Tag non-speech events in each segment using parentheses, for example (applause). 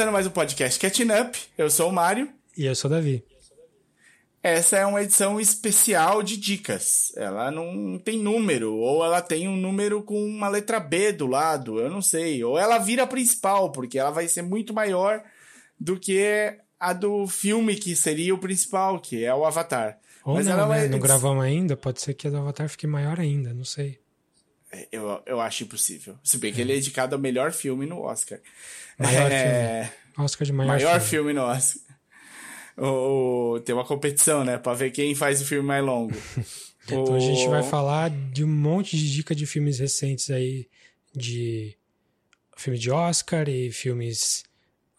Começando mais um podcast Catching Up. Eu sou o Mário. E eu sou o Davi. Essa é uma edição especial de dicas. Ela não tem número, ou ela tem um número com uma letra B do lado, eu não sei. Ou ela vira principal, porque ela vai ser muito maior do que a do filme que seria o principal, que é o Avatar. Ou Mas não, ela né? vai- Não gravamos ainda, pode ser que a do Avatar fique maior ainda, não sei. Eu, eu acho impossível. Se bem que ele é indicado ao melhor filme no Oscar. Maior é... Oscar de maior, Maior filme. filme no Oscar. O, o- tem uma competição, né? Pra ver quem faz o filme mais longo. (laughs) Então a gente vai falar de um monte de dica de filmes recentes aí, de filme de Oscar e filmes.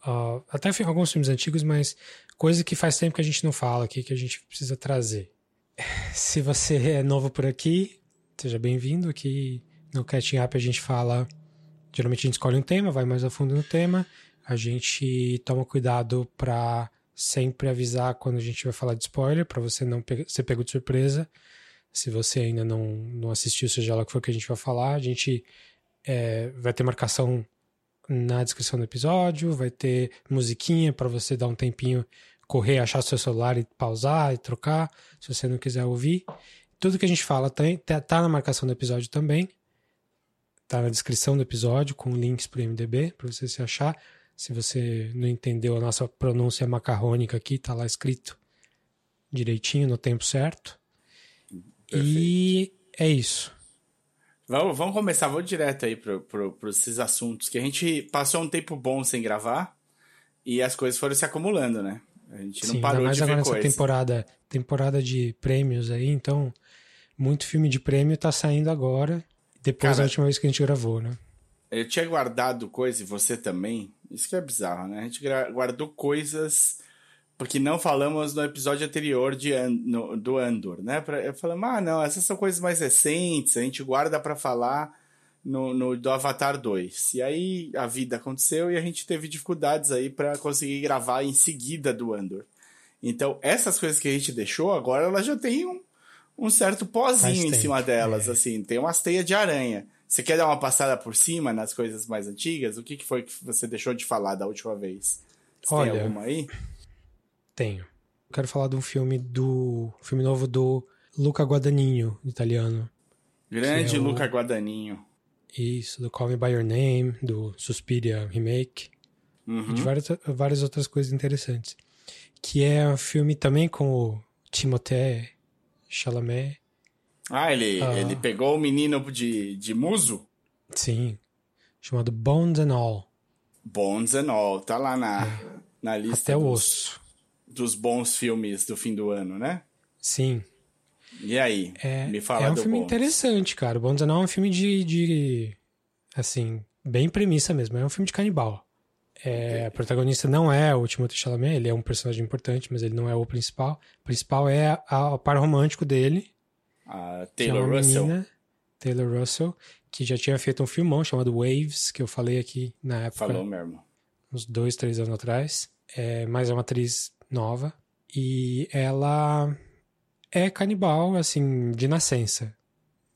ah, até alguns filmes antigos, mas coisa que faz tempo que a gente não fala aqui, que a gente precisa trazer. (laughs) Se você é novo por aqui, seja bem-vindo. Aqui no Catching Up a gente fala. Geralmente a gente escolhe um tema, vai mais a fundo no tema. A gente toma cuidado para sempre avisar quando a gente vai falar de spoiler, para você não ser pego de surpresa. Se você ainda não, não assistiu, seja lá o que for que a gente vai falar, a gente é, vai ter marcação na descrição do episódio, vai ter musiquinha para você dar um tempinho, correr, achar seu celular e pausar e trocar, se você não quiser ouvir. Tudo que a gente fala tem, tá, tá na marcação do episódio também. Tá na descrição do episódio com links pro MDB para você se achar. Se você não entendeu a nossa pronúncia macarrônica aqui, tá lá escrito direitinho no tempo certo. E é isso. Vamos, vamos começar, vou direto aí pro, pro, pros esses assuntos. Que a gente passou um tempo bom sem gravar e as coisas foram se acumulando, né? A gente não Sim, ainda parou mais de agora ver nessa coisa. temporada, temporada de prêmios aí, então muito filme de prêmio tá saindo agora, depois Cara, da última vez que a gente gravou, né? Eu tinha guardado coisa, e você também. Isso que é bizarro, né? A gente guardou coisas porque não falamos no episódio anterior de An- no- do Andor, né? Pra, eu falei, ah, não, essas são coisas mais recentes, a gente guarda pra falar no, no- do Avatar 2. E aí a vida aconteceu e a gente teve dificuldades aí pra conseguir gravar em seguida do Andor. Então, essas coisas que a gente deixou, agora elas já têm um, um certo pozinho em cima delas, é. assim, tem umas teias de aranha. Você quer dar uma passada por cima nas coisas mais antigas? O que, que foi que você deixou de falar da última vez? Você Olha, tem alguma aí? Tenho. Quero falar de um filme do filme novo do Luca Guadagnino, italiano. Grande é o- Luca Guadaninho. Isso, do Call Me By Your Name, do Suspiria Remake. e Uhum. de várias, várias outras coisas interessantes. Que é um filme também com o Timothée Chalamet. Ah, ele, Ah. ele pegou o menino de, de muso? Sim. Chamado Bones and All. Bones and All, tá lá na, na lista É. Até o dos, osso. dos bons filmes do fim do ano, né? Sim. E aí? É, Me fala é um filme Bones. interessante, cara. O Bones and All é um filme de, de. Assim, bem premissa mesmo. É um filme de canibal. É, O protagonista não é o Timothée Chalamet, ele é um personagem importante, mas ele não é o principal. O principal é a- o par romântico dele, A que é Taylor uma Russell. menina, Taylor Russell, que já tinha feito um filmão chamado Waves, que eu falei aqui na época, Falou mesmo. uns dois, três anos atrás. É, mas é uma atriz nova. E ela é canibal, assim, de nascença.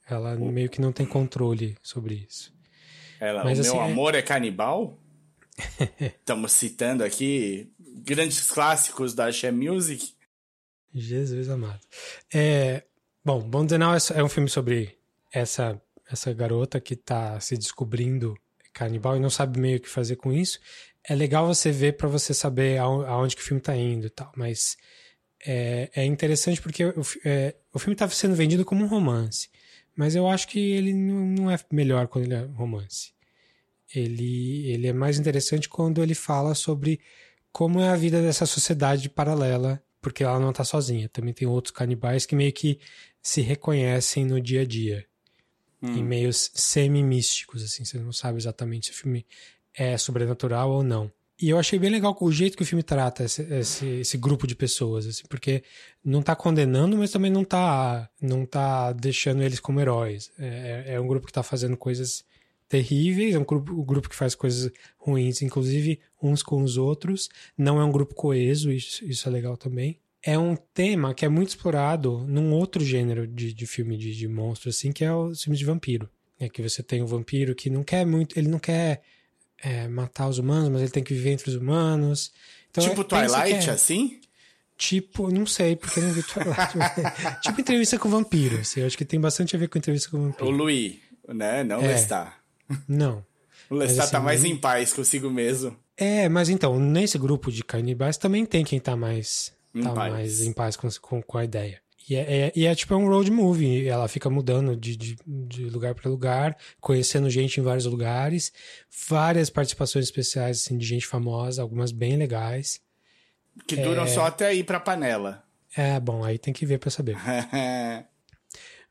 Ela meio que não tem controle sobre isso. Ela, Mas o assim, meu é- amor é canibal? (laughs) Estamos citando aqui grandes clássicos da She Music. Jesus amado. É, bom, and All é é um filme sobre essa, essa garota que tá se descobrindo canibal e não sabe meio o que fazer com isso. É legal você ver pra você saber aon- aonde que o filme tá indo e tal, mas é, é interessante porque o, é, o filme tá sendo vendido como um romance, mas eu acho que ele não é melhor quando ele é romance. Ele, ele é mais interessante quando ele fala sobre como é a vida dessa sociedade paralela, porque ela não tá sozinha. Também tem outros canibais que meio que se reconhecem no dia a dia. Em meios semi-místicos, assim. Você não sabe exatamente se o filme é sobrenatural ou não. E eu achei bem legal o jeito que o filme trata esse, esse, esse grupo de pessoas, assim, porque não tá condenando, mas também não tá, não tá deixando eles como heróis. É, é um grupo que tá fazendo coisas terríveis, é um grupo, um grupo que faz coisas ruins, inclusive uns com os outros. Não é um grupo coeso, isso, isso é legal também. É um tema que é muito explorado num outro gênero de, de filme de, de monstro, assim, que é os filmes de vampiro. É que você tem o vampiro que não quer muito, ele não quer é, matar os humanos, mas ele tem que viver entre os humanos. Então, tipo é, Twilight, é, assim? Tipo, não sei, porque não vi Twilight. (laughs) tipo entrevista com vampiro, assim, eu acho que tem bastante a ver com entrevista com vampiro. O Louis, né? Não É. Lestat. Não. O Lestat assim, tá mais ele- em paz consigo mesmo. É, mas então, nesse grupo de canibais também tem quem tá mais, Em tá paz. mais em paz com, com, com a ideia. E é, é- e é tipo um road movie, ela fica mudando de, de, de lugar para lugar, conhecendo gente em vários lugares, várias participações especiais assim, de gente famosa, algumas bem legais. Que duram só até ir pra panela. É, bom, aí tem que ver pra saber. (laughs)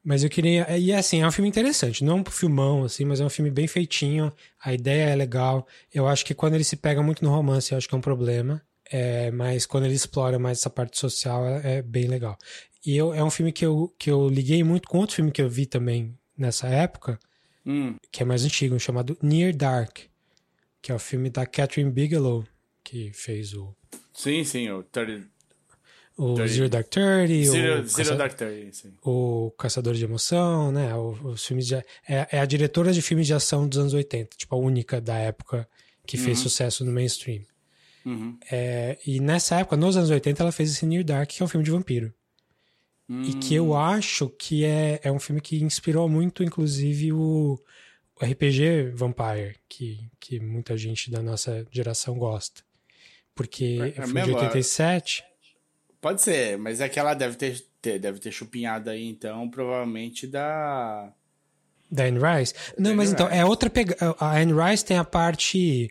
Mas eu queria. E assim, é um filme interessante. Não é um filmão, assim, mas é um filme bem feitinho. A ideia é legal. Eu acho que quando ele se pega muito no romance, eu acho que é um problema. É, mas quando ele explora mais essa parte social, é, é bem legal. E eu, é um filme que eu, que eu liguei muito com outro filme que eu vi também nessa época, Hum, que é mais antigo, chamado Near Dark, que é o filme da Catherine Bigelow, que fez o, sim, sim, o 30, o Thirty. Zero Dark Thirty, Zero, o Zero Caça- Dark Thirty, sim. o Caçador de Emoção, né? Os filmes de, é, é a diretora de filmes de ação dos anos 80, tipo a única da época que fez sucesso no mainstream. Uhum. É, e nessa época, nos anos 80, ela fez esse Near Dark, que é um filme de vampiro. E que eu acho que é, é um filme que inspirou muito, inclusive, o, o RPG Vampire, que, que muita gente da nossa geração gosta. Porque É- é foi de mesmo, 87. Pode ser, mas é que ela deve ter, ter- deve ter chupinhado aí, então, provavelmente da. Da Anne Rice? Não, mas então, Rice. é outra pegada. A Anne Rice tem a parte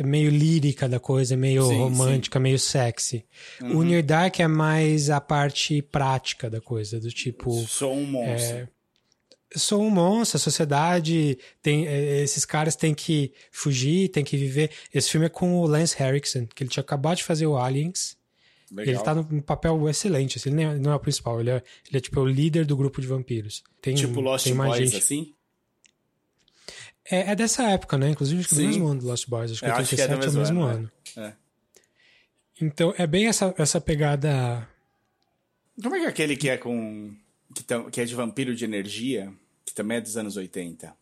meio lírica da coisa, meio Sim, romântica, meio sexy. O Near Dark é mais a parte prática da coisa, do tipo. Sou um monstro. Sou um monstro, a sociedade tem. eh, Esses caras têm que fugir, têm que viver. Esse filme é com o Lance Henriksen, que ele tinha acabado de fazer o Aliens. Legal. ele tá num papel excelente, assim, ele é- não é o principal, ele é, ele é tipo o líder do grupo de vampiros. Tem, Tipo Lost tem mais Boys, gente. assim? É, é dessa época, né? Inclusive, acho que do Sim. mesmo ano do Lost Boys. Acho que Eu acho que é do 87 é o mesmo mesmo ano, ano. É. Então, é bem essa, essa pegada. Como é que é aquele que é com. Que, tam- que é de vampiro de energia, que também é dos anos 80?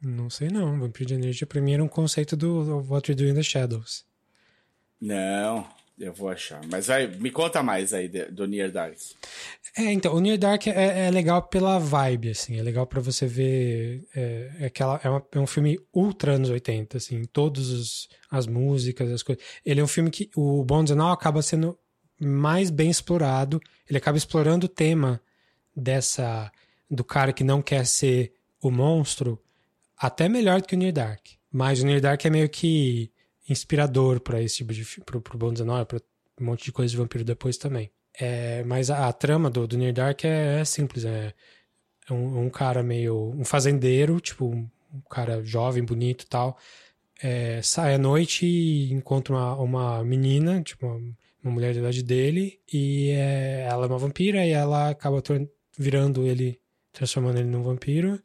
Não sei não. Vampiro de Energia pra mim era um conceito do, do What We Do in the Shadows. Não, eu vou achar. Mas vai, me conta mais aí do Near Dark. É, então, o Near Dark é, é legal pela vibe, assim. É legal pra você ver. É, é aquela, é, uma- é um filme ultra anos 80, assim. Todas as músicas, as coisas. Ele é um filme que o All acaba sendo mais bem explorado. Ele acaba explorando o tema dessa. do cara que não quer ser o monstro até melhor do que o Near Dark. Mas o Near Dark é meio que inspirador pra esse tipo de pro, pro and All, pra um monte de coisa de vampiro depois também. É, mas a, a trama do, do Near Dark é, é simples. É, é um, um cara meio. um fazendeiro, tipo, um, um cara jovem, bonito tal. é, sai à noite e encontra uma, uma menina, tipo, uma, uma mulher da idade dele, e é, ela é uma vampira e ela acaba virando ele, transformando ele num vampiro,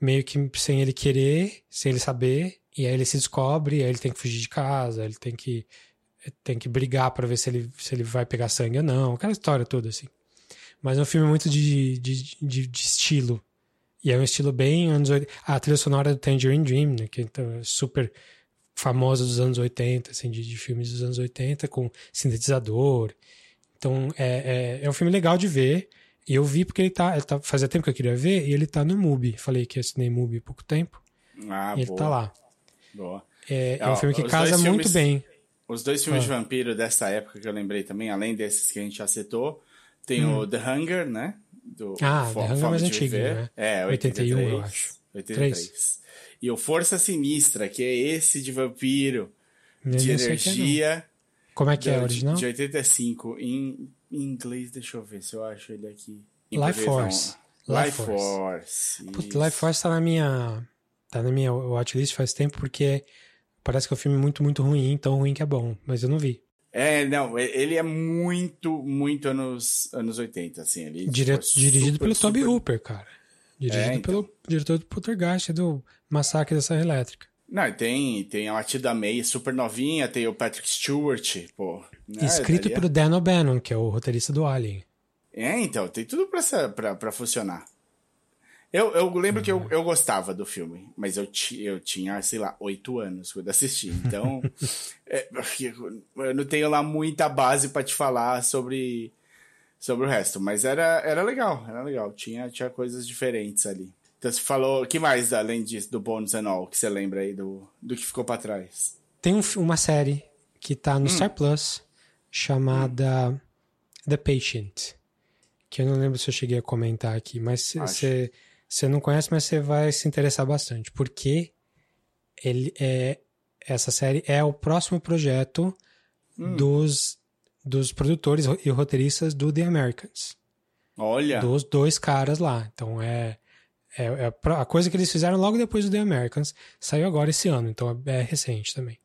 meio que sem ele querer, sem ele saber, e aí ele se descobre, aí ele tem que fugir de casa, ele tem que tem que brigar pra ver se ele, se ele vai pegar sangue ou não, aquela história toda, assim. Mas é um filme muito de, de, de, de estilo. E é um estilo bem anos 80. A trilha sonora do Tangerine Dream, né, que então é super famosa dos anos 80, assim, de, de filmes dos anos 80, com sintetizador. Então, é, é, é um filme legal de ver. E eu vi porque ele tá, ele tá. Fazia tempo que eu queria ver, e ele tá no Mubi. Falei que assinei Mubi há pouco tempo. Ah, e ele boa. tá lá. Boa. É, é um filme que os casa dois muito filmes- bem. Os dois filmes Ah. de vampiro dessa época que eu lembrei também, além desses que a gente já citou, tem o The Hunger, né? Do Hum. Ah, Fo- The Hunger é mais antigo, né? É, 81, 83, eu acho. 83. E o Força Sinistra, que é esse de vampiro, Eu de o que é, energia. Como é que é de, o original? De 85. Em, em inglês, deixa eu ver se eu acho ele aqui. Life Force. Life Life Force. Puta, isso. Life Force tá na minha. Tá na minha watchlist faz tempo porque parece que é um filme muito, muito ruim, tão ruim que é bom, mas eu não vi. É, não, ele é muito, muito anos, anos 80, assim. Ele, Dire- tipo, dirigido super, pelo Toby super- Hooper, cara. Dirigido É, então. pelo diretor do Poltergeist, do Massacre da Serra Elétrica. Não, tem, tem a Matilda May, super novinha, tem o Patrick Stewart, pô. né, Escrito daria- pelo Dan O'Bannon, que é o roteirista do Alien. É, então, tem tudo pra, pra, pra funcionar. Eu, eu lembro uhum. que eu, eu gostava do filme, mas eu, eu tinha, sei lá, oito anos quando assisti. Então, (laughs) é, eu não tenho lá muita base para te falar sobre, sobre o resto. Mas era, era legal, era legal. Tinha, tinha coisas diferentes ali. Então você falou, o que mais além disso, do Bones and All, que você lembra aí do, do que ficou para trás? Tem um, uma série que tá no hum. Star Plus chamada hum. The Patient. Que eu não lembro se eu cheguei a comentar aqui, mas você você não conhece, mas você vai se interessar bastante, porque ele é essa série é o próximo projeto hum. dos dos produtores e roteiristas do The Americans. Olha. Dos dois caras lá. Então é, é, é, a coisa que eles fizeram logo depois do The Americans. Saiu agora esse ano, então é, é recente também.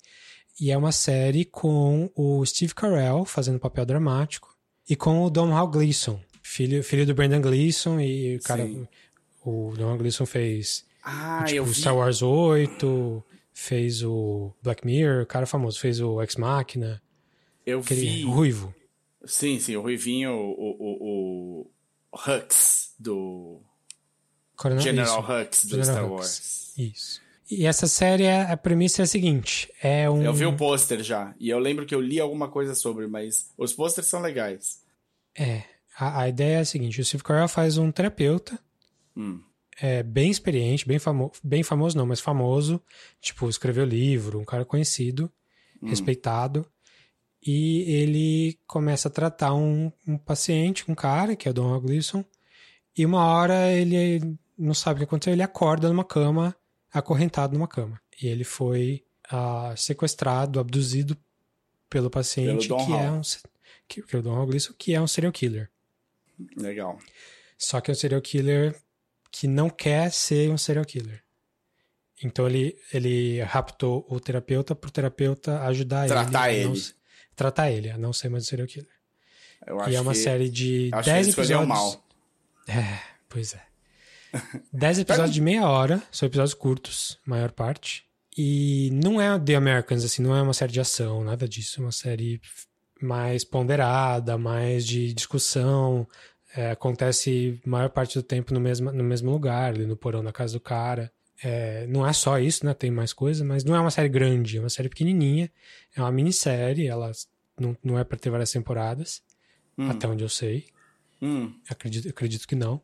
E é uma série com o Steve Carell fazendo papel dramático e com o Domhnall Gleeson, filho, filho do Brendan Gleeson e o cara Sim. O Don Gleason fez ah, tipo. Star Wars 8, fez o Black Mirror, cara famoso, fez o Ex Machina. Eu aquele vi. Ruivo. Sim, sim, o Ruivinho, o, o, o Hux do. Coronel, General isso. Hux do General Star Hux. Wars. Isso. E essa série, a premissa é a seguinte: é um. Eu vi o pôster já, e eu lembro que eu li alguma coisa sobre, mas os pôsteres são legais. É. A, a ideia é a seguinte: o Steve Carell faz um terapeuta Hum. É bem experiente, bem, famo bem famoso não, mas famoso. Tipo, escreveu livro, um cara conhecido, hum. respeitado. E ele começa a tratar um, um paciente, um cara, que é o Don Gleason. E uma hora ele não sabe o que aconteceu, ele acorda numa cama, acorrentado numa cama. E ele foi uh, sequestrado, abduzido pelo paciente, pelo que, é um, que, que é o Don Gleason, que é um serial killer. Legal. Só que é um serial killer que não quer ser um serial killer. Então ele, ele raptou o terapeuta para o terapeuta ajudar tratar ele. ele. tratar ele, a não ser mais um serial killer. e é uma que, série de 10 episódios. Mal. É, pois é. 10 (laughs) episódios de meia hora, são episódios curtos, maior parte. E não é The Americans, assim, não é uma série de ação, nada disso. É uma série mais ponderada, mais de discussão, é, acontece maior parte do tempo no mesmo, no mesmo lugar, ali no porão da casa do cara. É, não é só isso, né? Tem mais coisa, mas não é uma série grande, é uma série pequenininha. É uma minissérie, ela não, não é para ter várias temporadas, hum. até onde eu sei. Hum. Acredito, acredito que não.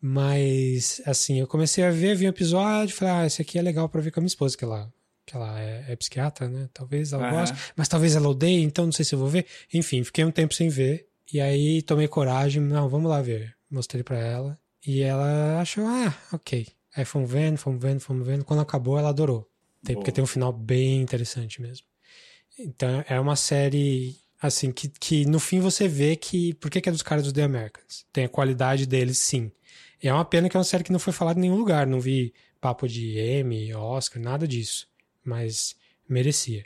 Mas, assim, eu comecei a ver, vi um episódio, falei, ah, esse aqui é legal para ver com a minha esposa, que ela, que ela é, é psiquiatra, né? Talvez ela uhum. goste, mas talvez ela odeie, então não sei se eu vou ver. Enfim, fiquei um tempo sem ver. E aí tomei coragem, não, vamos lá ver. Mostrei para ela. E ela achou, ah, ok. Aí fomos vendo, fomos vendo, fomos vendo. Quando acabou, ela adorou. Tem, porque tem um final bem interessante mesmo. Então é uma série, assim, que, que no fim você vê que. Por que, que é dos caras do The Americans? Tem a qualidade deles, sim. E é uma pena que é uma série que não foi falada em nenhum lugar. Não vi papo de Emmy, Oscar, nada disso. Mas merecia.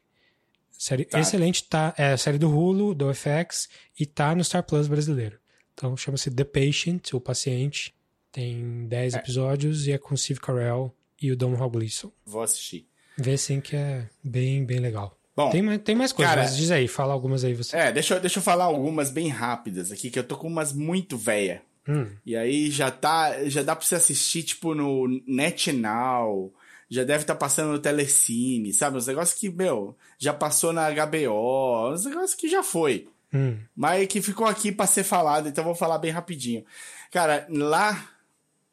Série tá. excelente, tá? É a série do Hulu, do FX, e tá no Star Plus brasileiro. Então chama-se The Patient, o paciente. Tem 10 é. episódios e é com Steve Carell e o Dom Gleason. Vou assistir. Vê sim que é bem, bem legal. Bom, tem, mais, tem mais coisas, cara, mas diz aí, fala algumas aí você. É, deixa, deixa eu falar algumas bem rápidas aqui, que eu tô com umas muito véia. Hum. E aí já tá, já dá pra você assistir, tipo, no NetNow, já deve estar tá passando no Telecine, sabe? Os negócios que, meu, já passou na HBO, uns negócios que já foi. Hum. Mas que ficou aqui para ser falado, então vou falar bem rapidinho. Cara, lá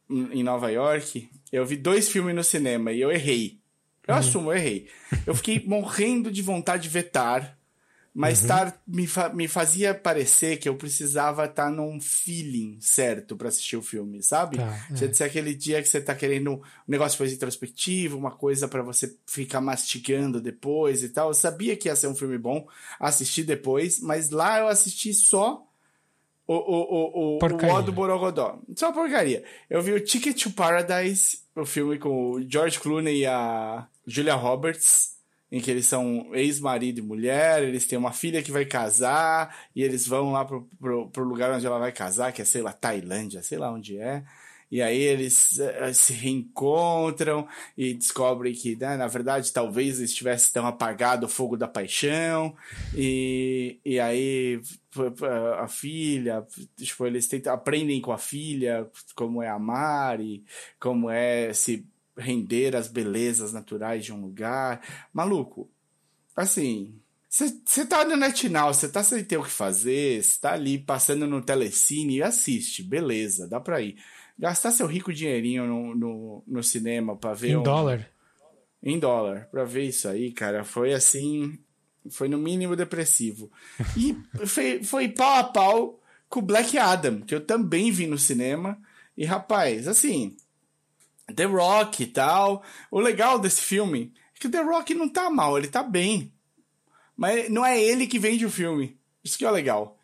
em Nova York, eu vi dois filmes no cinema e eu errei. Eu hum. assumo, eu errei. Eu fiquei morrendo de vontade de vetar mas uhum. tar, me, fa me fazia parecer que eu precisava estar tá num feeling certo para assistir o filme, sabe? Tá, é. Você disse aquele dia que você tá querendo um negócio mais introspectivo, uma coisa para você ficar mastigando depois e tal. Eu sabia que ia ser um filme bom, assisti depois, mas lá eu assisti só o, o, o, o, o O do Borogodó. Só porcaria. Eu vi o Ticket to Paradise, o filme com o George Clooney e a Julia Roberts em que eles são ex-marido e mulher, eles têm uma filha que vai casar, e eles vão lá pro, pro, pro, lugar onde ela vai casar, que é, sei lá, Tailândia, sei lá onde é. e aí eles uh, se reencontram e descobrem que, né, na verdade, talvez estivesse tão apagado o fogo da paixão, e, e aí a filha, tipo, eles tentam, aprendem com a filha como é amar e como é se render às belezas naturais de um lugar. Maluco, assim, você tá no NetNow, você tá sem ter o que fazer, você tá ali passando no Telecine e assiste, beleza, dá pra ir. Gastar seu rico dinheirinho no, no, no cinema pra ver. Em um, dólar? Em dólar, pra ver isso aí, cara, foi assim. Foi no mínimo depressivo. E (laughs) foi, foi pau a pau com o Black Adam, que eu também vi no cinema. E rapaz, assim, The Rock e tal. O legal desse filme é que o The Rock não tá mal, ele tá bem. Mas não é ele que vende o filme. Isso que é legal.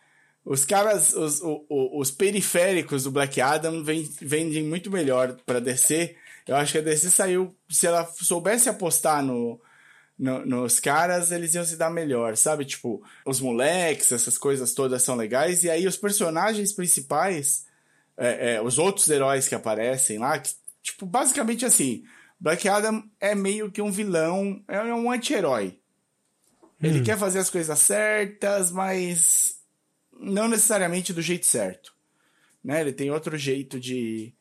Os caras, os, os, os periféricos do Black Adam vendem muito melhor para DC. Eu acho que a DC saiu. Se ela soubesse apostar no, no, nos caras, eles iam se dar melhor, sabe? Tipo, os moleques, essas coisas todas são legais. E aí os personagens principais, é, é, os outros heróis que aparecem lá, que, tipo, basicamente assim. Black Adam é meio que um vilão, é um anti-herói. Ele hum. quer fazer as coisas certas, mas não necessariamente do jeito certo. Né? Ele tem outro jeito de,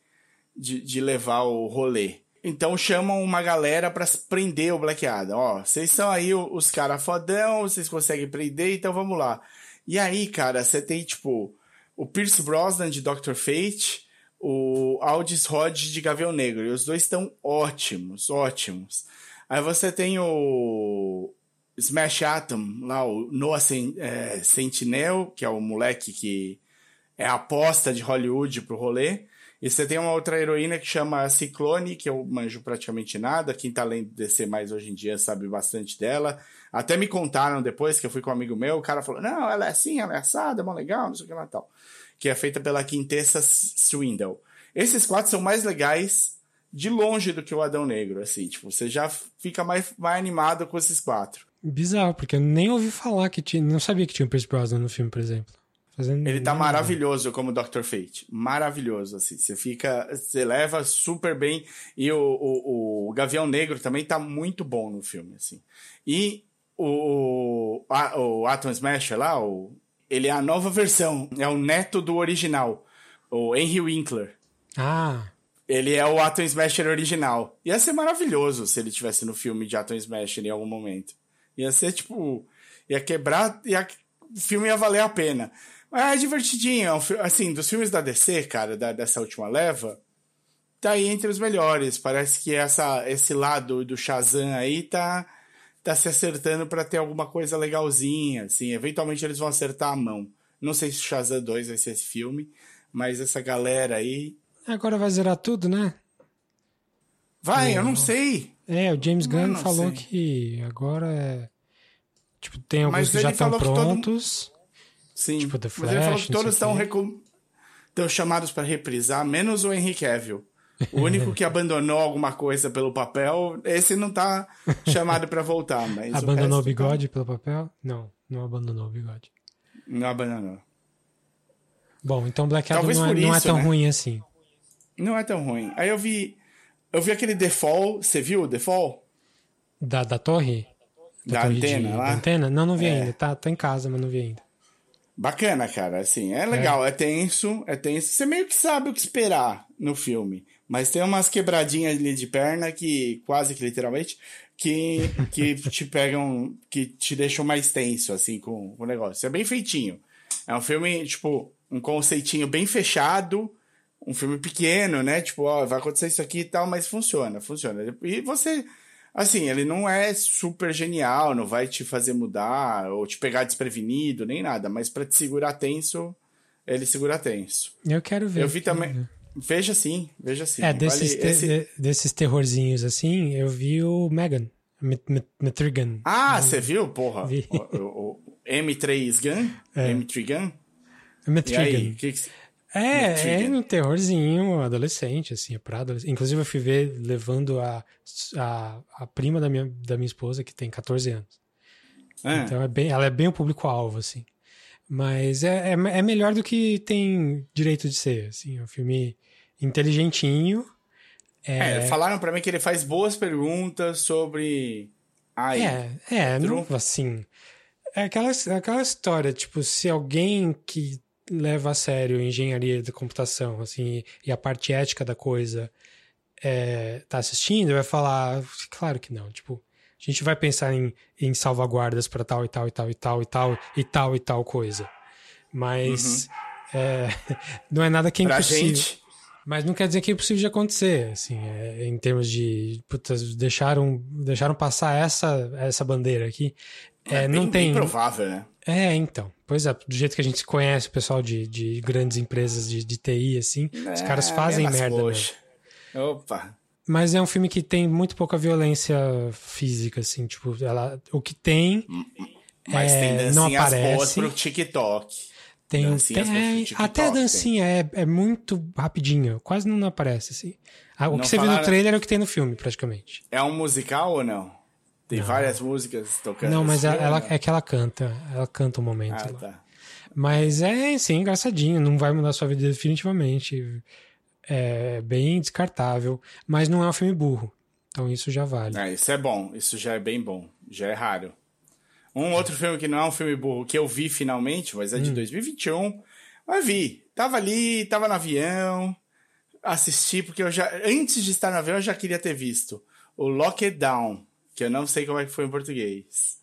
de, de levar o rolê. Então chamam uma galera para prender o Black Adam. Ó, vocês são aí os caras fodão, vocês conseguem prender, então vamos lá. E aí, cara, você tem tipo o Pierce Brosnan de Doctor Fate, o Aldis Hodge de Gavião Negro. E os dois estão ótimos, ótimos. Aí você tem o, Smash Atom, lá o Noah é, Sentinel, que é o moleque que é a aposta de Hollywood pro rolê. E você tem uma outra heroína que chama Ciclone, que eu manjo praticamente nada. Quem tá lendo DC mais hoje em dia sabe bastante dela. Até me contaram depois que eu fui com um amigo meu, o cara falou: não, ela é assim, ela é assada, é mó legal, não sei o que lá tal. Que é feita pela Quintessa Swindle. Esses quatro são mais legais de longe do que o Adão Negro, assim, tipo, você já fica mais, mais animado com esses quatro. Bizarro, porque eu nem ouvi falar que tinha. Não sabia que tinha o Pierce Brosnan no filme, por exemplo. Fazendo ele tá maravilhoso como Dr. Fate. Maravilhoso, assim. Você fica. Você leva super bem. E o, o, o Gavião Negro também tá muito bom no filme, assim. E o, o, o Atom Smasher lá, o, ele é a nova versão. É o neto do original. O Henry Winkler. Ah. Ele é o Atom Smasher original. Ia ser maravilhoso se ele tivesse no filme de Atom Smasher em algum momento. Ia ser tipo. Ia quebrar. Ia, o filme ia valer a pena. Mas é divertidinho. É assim, dos filmes da DC, cara, da, dessa última leva, tá aí entre os melhores. Parece que essa, esse lado do Shazam aí tá, tá se acertando para ter alguma coisa legalzinha. Assim, eventualmente eles vão acertar a mão. Não sei se Shazam 2 vai ser esse filme, mas essa galera aí. Agora vai zerar tudo, né? Vai, eu não sei. É, o James Gunn falou sei. que agora é. Tipo, tem alguns Mas que já estão prontos. Todo... Sim. Tipo, The Flash. Mas ele falou que todos estão recom... chamados para reprisar, menos o Henry Cavill. O único que abandonou alguma coisa pelo papel, esse não tá chamado para voltar. Mas abandonou o, o tá bigode tá... pelo papel? Não, não abandonou o bigode. Não abandonou. Bom, então Black Adam não, é, não é, tão né? ruim assim. Não é tão ruim. Aí eu vi eu vi aquele The Fall, você viu o The Fall? Da, da torre? Da, da torre antena de, lá? Da antena? Não, não vi é. ainda. Tá, tá em casa, mas não vi ainda. Bacana, cara. Assim, é legal, é. é tenso, é tenso. Você meio que sabe o que esperar no filme. Mas tem umas quebradinhas ali de perna que, quase que literalmente, que, que (laughs) te pegam, que te deixam mais tenso, assim, com, com o negócio. É bem feitinho. É um filme, tipo, um conceitinho bem fechado, um filme pequeno, né? Tipo, ó, vai acontecer isso aqui e tal, mas funciona, funciona. E você, assim, ele não é super genial, não vai te fazer mudar ou te pegar desprevenido, nem nada, mas para te segurar tenso, ele segura tenso. Eu quero ver. Eu vi também. Ver. Veja sim, veja sim. É, desses, vale, te esse... desses terrorzinhos assim, eu vi o Megan. Metrigan. Ah, você viu? Porra. Vi. O, o, o M3 Gun? É. M3 Gun? Metrigan. Que que... É, é um terrorzinho adolescente, assim, é pra adolescente. Inclusive, eu fui ver levando a, a, a prima da minha, da minha esposa, que tem 14 anos. É. Então, é bem, ela é bem o público-alvo, assim. Mas é, é, é, melhor do que tem direito de ser, assim. O filme inteligentinho. É, falaram para mim que ele faz boas perguntas sobre. Ai, é, é, não, assim. É aquela, aquela história, tipo, se alguém que leva a sério engenharia de computação, assim, e a parte ética da coisa é, tá assistindo, vai falar, claro que não, tipo, a gente vai pensar em, em salvaguardas para tal e tal e tal e tal e tal e tal e tal coisa. Mas uhum. é, (laughs) não é nada que é impossível. Gente. Mas não quer dizer que é impossível de acontecer, assim, é, em termos de putas, deixaram, deixaram passar essa, essa bandeira aqui. É, é bem, não tem. provável, né? É, então. Pois é, do jeito que a gente conhece o pessoal de, de grandes empresas de, de TI, assim, é, os caras fazem merda. Poxa. Opa. Mas é um filme que tem muito pouca violência física, assim, tipo, ela, o que tem. Mas é, tem dancinhas não aparece. boas pro TikTok. Tem, tem é, TikTok, até a dancinha é, é muito rapidinho, quase não aparece, assim. Ah, o não que você falaram... vê no trailer é o que tem no filme, praticamente. É um musical ou não? Tem não. várias músicas tocando. Não, mas ela, ela, é que ela canta. Ela canta um momento. Ah, tá. Mas é, sim, engraçadinho. Não vai mudar sua vida definitivamente é bem descartável, mas não é um filme burro. Então isso já vale. É, isso é bom, isso já é bem bom, já é raro. Um outro filme que não é um filme burro, que eu vi finalmente, mas é de hum. 2021, mas vi. Tava ali, tava no avião, assisti, porque eu já, antes de estar no avião, eu já queria ter visto. O Lockdown, que eu não sei como é que foi em português.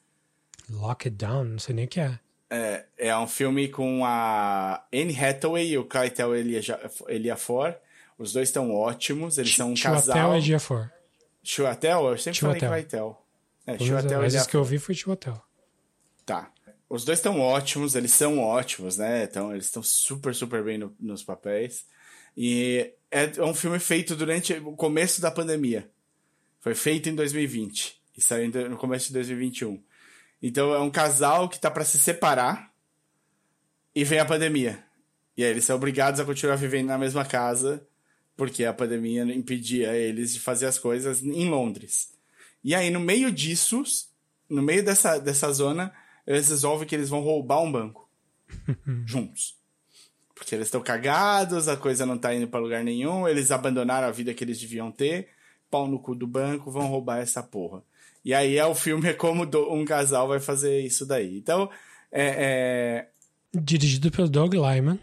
Lockdown, não sei nem o que é. É, é um filme com a Anne Hathaway e o Keitel Eliafor. Os dois estão ótimos, eles são um Chuatel casal. Chuatel e Giafor. Chuatel? Eu sempre Chuatel. falei Kaitel. É, Chuatel Mas esse que eu vi foi Chuatel. Tá. Os dois estão ótimos, eles são ótimos, né? Então, eles estão super, super bem no, nos papéis. E é, é um filme feito durante o começo da pandemia. Foi feito em 2020 e saiu no começo de 2021. Então é um casal que tá para se separar e vem a pandemia. E aí eles são obrigados a continuar vivendo na mesma casa porque a pandemia impedia eles de fazer as coisas em Londres. E aí, no meio disso, no meio dessa, dessa zona, eles resolvem que eles vão roubar um banco. (laughs) juntos. Porque eles estão cagados, a coisa não tá indo para lugar nenhum, eles abandonaram a vida que eles deviam ter, pau no cu do banco, vão roubar essa porra. E aí é o filme é como um casal vai fazer isso daí. Então, é, é... Dirigido pelo Doug Lyman.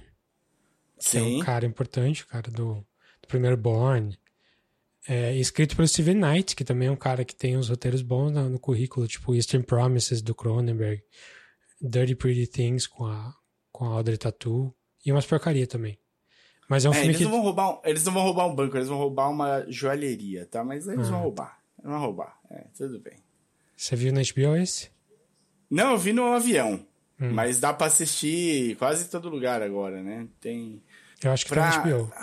Que Sim. é um cara importante, o cara do primeiro Born. É, escrito pelo Steven Knight, que também é um cara que tem uns roteiros bons no, no currículo, tipo Eastern Promises do Cronenberg, Dirty Pretty Things com a, com a Audrey Tatu e umas porcaria também. Mas é um é, filme eles que... Não vão roubar um, eles não vão roubar um banco, eles vão roubar uma joalheria, tá? Mas eles ah. vão roubar. Eles vão roubar. É, tudo bem. Você viu na HBO esse? Não, eu vi no avião. Hum. Mas dá pra assistir quase todo lugar agora, né? Tem. Eu acho que pra... tá na HBO.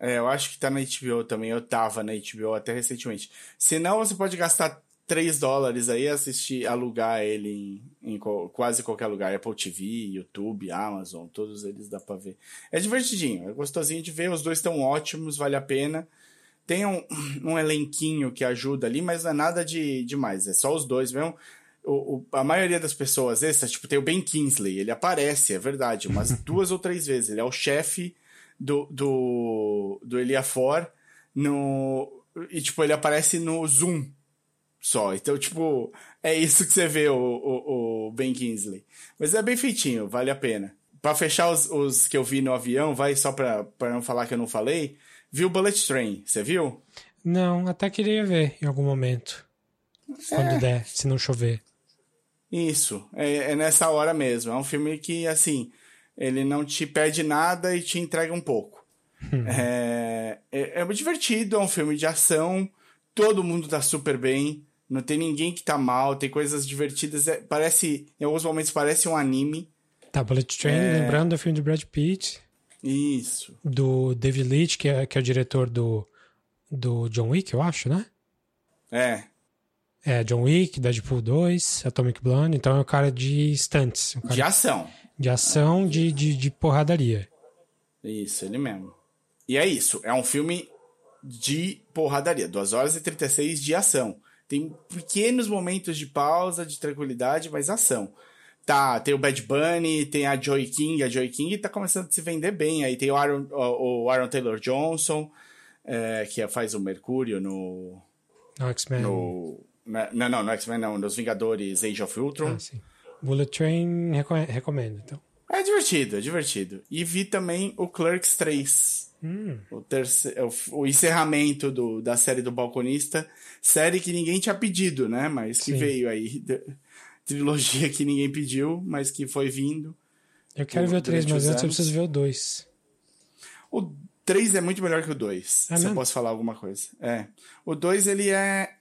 É, eu acho que tá na HBO também. Eu tava na HBO até recentemente. Se não, você pode gastar 3 dólares aí assistir, alugar ele em, em quase qualquer lugar. Apple TV, YouTube, Amazon, todos eles dá pra ver. É divertidinho, é gostosinho de ver. Os dois estão ótimos, vale a pena. Tem um, (clears throat) um elenquinho que ajuda ali, mas não é nada de demais. É só os dois mesmo. O, o, a maioria das pessoas, esse, tipo, tem o Ben Kingsley, ele aparece, é verdade, umas (laughs) duas ou três vezes. Ele é o chefe do, do, do Eliafor no. E, tipo, ele aparece no Zoom só. Então, tipo, é isso que você vê o, o, o Ben Kingsley. Mas é bem feitinho, vale a pena. Para fechar os, os que eu vi no avião, vai só pra, pra não falar que eu não falei. Viu Bullet Train, você viu? Não, até queria ver em algum momento. É. Quando der, se não chover. Isso, é, é, nessa hora mesmo. É um filme que, assim, ele não te pede nada e te entrega um pouco. Hum. É, é, é, divertido, é um filme de ação, todo mundo tá super bem, não tem ninguém que tá mal, tem coisas divertidas, é, parece, em alguns momentos parece um anime. Tá, Bullet Train, é... lembrando do filme do Brad Pitt. Isso. Do David Leitch, que é, que é o diretor do, do John Wick, eu acho, né? É. É, John Wick, Deadpool 2, Atomic Blonde, então é um cara de stunts. Um cara... De ação. De ação, de, de, de porradaria. Isso, ele mesmo. E é isso, é um filme de porradaria, 2 horas e 36 de ação. Tem pequenos momentos de pausa, de tranquilidade, mas ação. tá, tem o Bad Bunny, tem a Joy King, a Joy King tá começando a se vender bem. Aí tem o Aaron, o Aaron Taylor Johnson, é, que faz o Mercúrio no. No X-Men. No, não, não, no X-Men não, nos Vingadores Age of Ultron. Ah, sim. Bullet Train recomendo, então. É divertido, é divertido. E vi também o Clerks 3. Hum. O, terceiro, o, o encerramento do, da série do Balconista. Série que ninguém tinha pedido, né? Mas que Sim. veio aí. (laughs) Trilogia que ninguém pediu, mas que foi vindo. Eu quero ver o 3, mas antes eu preciso ver o 2. O 3 é muito melhor que o 2. É se mesmo? eu posso falar alguma coisa. É. O 2, ele é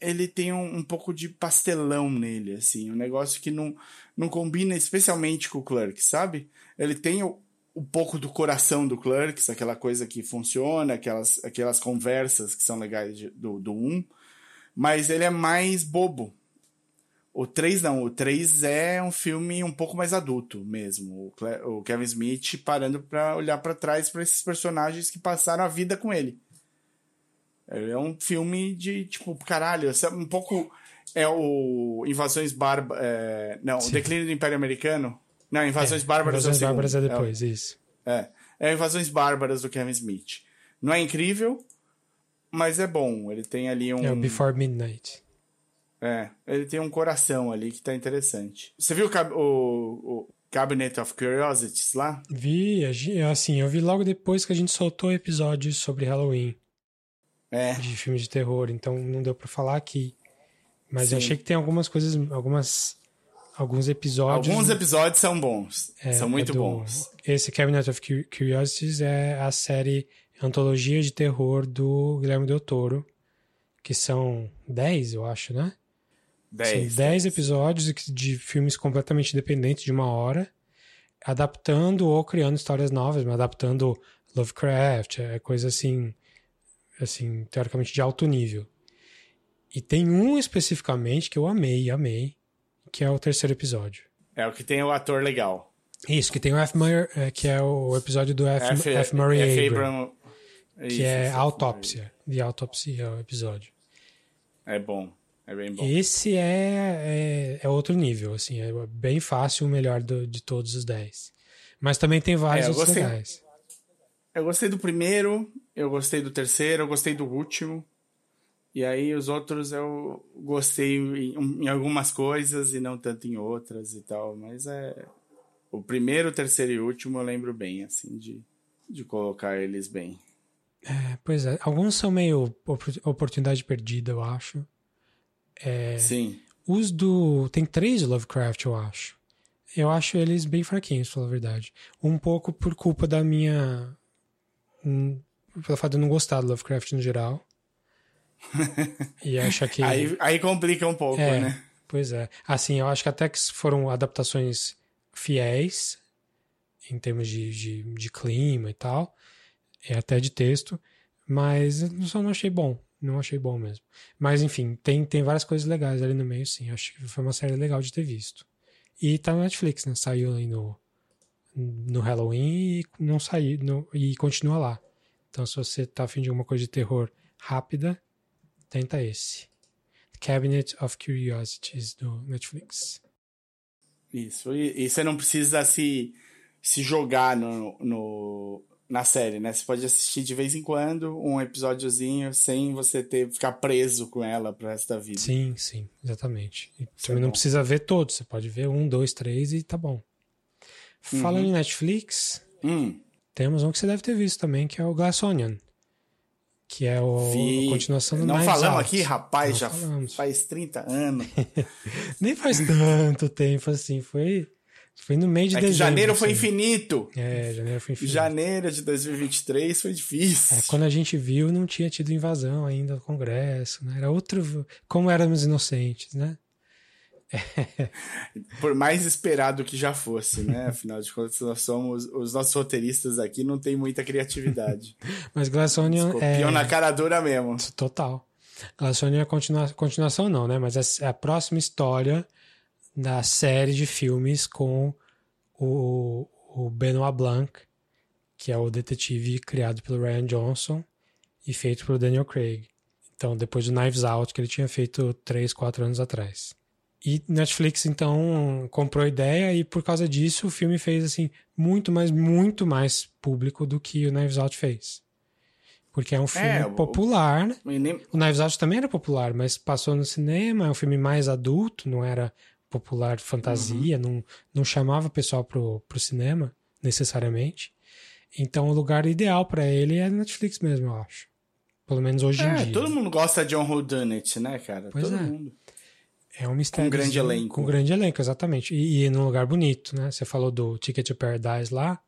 ele tem um, um, pouco de pastelão nele, assim, um negócio que não, não combina especialmente com o Clerks, sabe? Ele tem o, um pouco do coração do Clerks, aquela coisa que funciona, aquelas, aquelas conversas que são legais de, do, do 1, mas ele é mais bobo. O 3 não, o 3 é um filme um pouco mais adulto mesmo. O, o Kevin Smith parando para olhar para trás para esses personagens que passaram a vida com ele. É um filme de, tipo, caralho, é um pouco. É o Invasões Bárbaras. É, não, Sim. o Declínio do Império Americano. Não, Invasões é, Bárbaras Invasões é Bárbaras é depois, é, isso. É. É Invasões Bárbaras do Kevin Smith. Não é incrível, mas é bom. Ele tem ali um. É o Before Midnight. É, ele tem um coração ali que tá interessante. Você viu o, o, o Cabinet of Curiosities lá? Vi, assim, eu vi logo depois que a gente soltou o episódio sobre Halloween é. de filmes de terror, então não deu para falar aqui. Mas Sim. eu achei que tem algumas coisas, algumas alguns episódios. Alguns episódios são bons, é, são muito é do, bons. Esse Cabinet of Curiosities é a série antologia de terror do Guilherme Del Toro, que são 10, eu acho, né? 10. 10 episódios de filmes completamente independentes de uma hora, adaptando ou criando histórias novas, mas adaptando Lovecraft, é coisa assim assim, teoricamente de alto nível. E tem um especificamente que eu amei, amei, que é o terceiro episódio. É o que tem o ator legal. Isso, que tem o F. Murray, é, que é o episódio do F. F, F Murray F. Abram, que isso, é isso, autópsia. De autópsia é o episódio. É bom. É bem bom. Esse é, é, é outro nível, assim, é bem fácil o melhor do, de todos os 10. Mas também tem vários é, outros legais. Eu gostei do primeiro, eu gostei do terceiro, eu gostei do último. E aí os outros eu gostei em, em, algumas coisas e não tanto em outras e tal. Mas é. O primeiro, o terceiro e o último eu lembro bem, assim, de, de colocar eles bem. É, pois é. Alguns são meio oportunidade perdida, eu acho. É, Sim. Os do. Tem três de Lovecraft, eu acho. Eu acho eles bem fraquinhos, pra falar a verdade. Um pouco por culpa da minha pelo fato de eu não gostar do Lovecraft no geral. e acho que. (laughs) Aí, aí complica um pouco, é, né? Pois é. Assim, eu acho que até que foram adaptações fiéis, em termos de, de, de clima e tal, e até de texto, mas eu só não achei bom. Não achei bom mesmo. Mas, enfim, tem, tem várias coisas legais ali no meio, sim. Acho que foi uma série legal de ter visto. E tá no Netflix, né? Saiu aí no, no Halloween e não saiu no, e continua lá. Então, se você tá afim de alguma coisa de terror rápida, tenta esse. Cabinet of Curiosities do Netflix. Isso, e, e você não precisa se, se jogar no, no, na série, né? Você pode assistir de vez em quando um episódiozinho sem você ter ficar preso com ela pro resto da vida. Sim, sim, exatamente. E também é não precisa ver todos, você pode ver um, dois, três e tá bom. Falando uhum. em Netflix, hum. temos um que você deve ter visto também, que é o Glass Onion. Que é o, a continuação do Não Knives falamos Out. aqui, rapaz, Não já falamos. faz 30 anos. (laughs) Nem faz tanto tempo assim, foi, foi no meio de é dezembro. janeiro assim. foi infinito. É, janeiro foi infinito. Janeiro de 2023 foi difícil. É, quando a gente viu, não tinha tido invasão ainda do Congresso, né? Era outro... Como éramos inocentes, né? (laughs) Por mais esperado que já fosse, né? (laughs) Afinal de contas, nós somos os nossos roteiristas aqui não tem muita criatividade. (laughs) Mas Glass Onion é na cara dura mesmo. Total. Glass Onion é continua... continuação não, né? Mas é a próxima história da série de filmes com o, o Benoit Blanc, que é o detetive criado pelo Ryan Johnson e feito pelo Daniel Craig. Então, depois do Knives Out, que ele tinha feito 3, 4 anos atrás. E Netflix, então, comprou a ideia e por causa disso o filme fez, assim, muito mais, muito mais público do que o Knives Out fez. Porque é um filme é, popular, né? Nem... O Knives Out também era popular, mas passou no cinema, é um filme mais adulto, não era popular fantasia, uhum. não, não chamava o pessoal pro, pro cinema, necessariamente. Então o lugar ideal para ele é Netflix mesmo, eu acho. Pelo menos hoje é, em dia. Todo mundo gosta de John Whodunit, né, cara? Pois todo é. mundo. É um mistério. Com um grande elenco. Com um grande elenco, exatamente. E, e num lugar bonito, né? Você falou do Ticket to Paradise lá,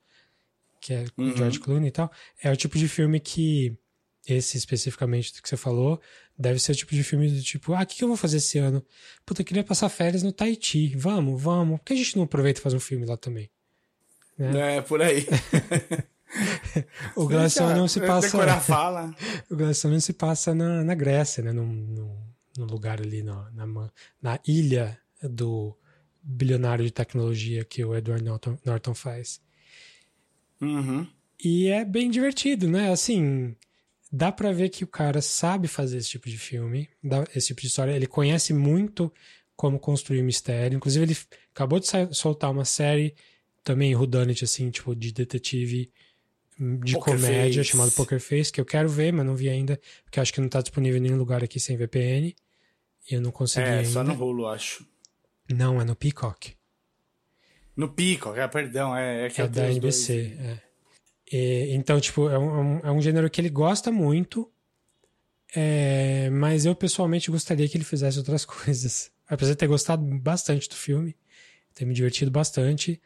que é com uhum. George Clooney e tal. É o tipo de filme que, esse especificamente do que você falou, deve ser o tipo de filme do tipo, ah, o que, que eu vou fazer esse ano? Puta, eu queria passar férias no Tahiti. Vamos, vamos. Por que a gente não aproveita e faz um filme lá também? Né? É, por aí. (laughs) o Glacial não se passa. A fala. (laughs) o Glacial não se passa na, na Grécia, né? No, no, no lugar ali, no, na, na ilha do bilionário de tecnologia que o Edward Norton, Norton faz. Uhum. E é bem divertido, né? Assim, dá para ver que o cara sabe fazer esse tipo de filme, esse tipo de história. Ele conhece muito como construir mistério. Inclusive, ele acabou de soltar uma série também Rudanit, assim, tipo, de detetive de Poker comédia Face. chamado Poker Face, que eu quero ver, mas não vi ainda, porque acho que não tá disponível em nenhum lugar aqui sem VPN. Eu não consegui é, ainda. só no rolo, acho. Não, é no Peacock. No Peacock, é, perdão, é, é que é da NBC, é. E, então, tipo, é um, é um gênero que ele gosta muito, é, mas eu pessoalmente gostaria que ele fizesse outras (laughs) coisas. Apesar de ter gostado bastante do filme, ter me divertido bastante,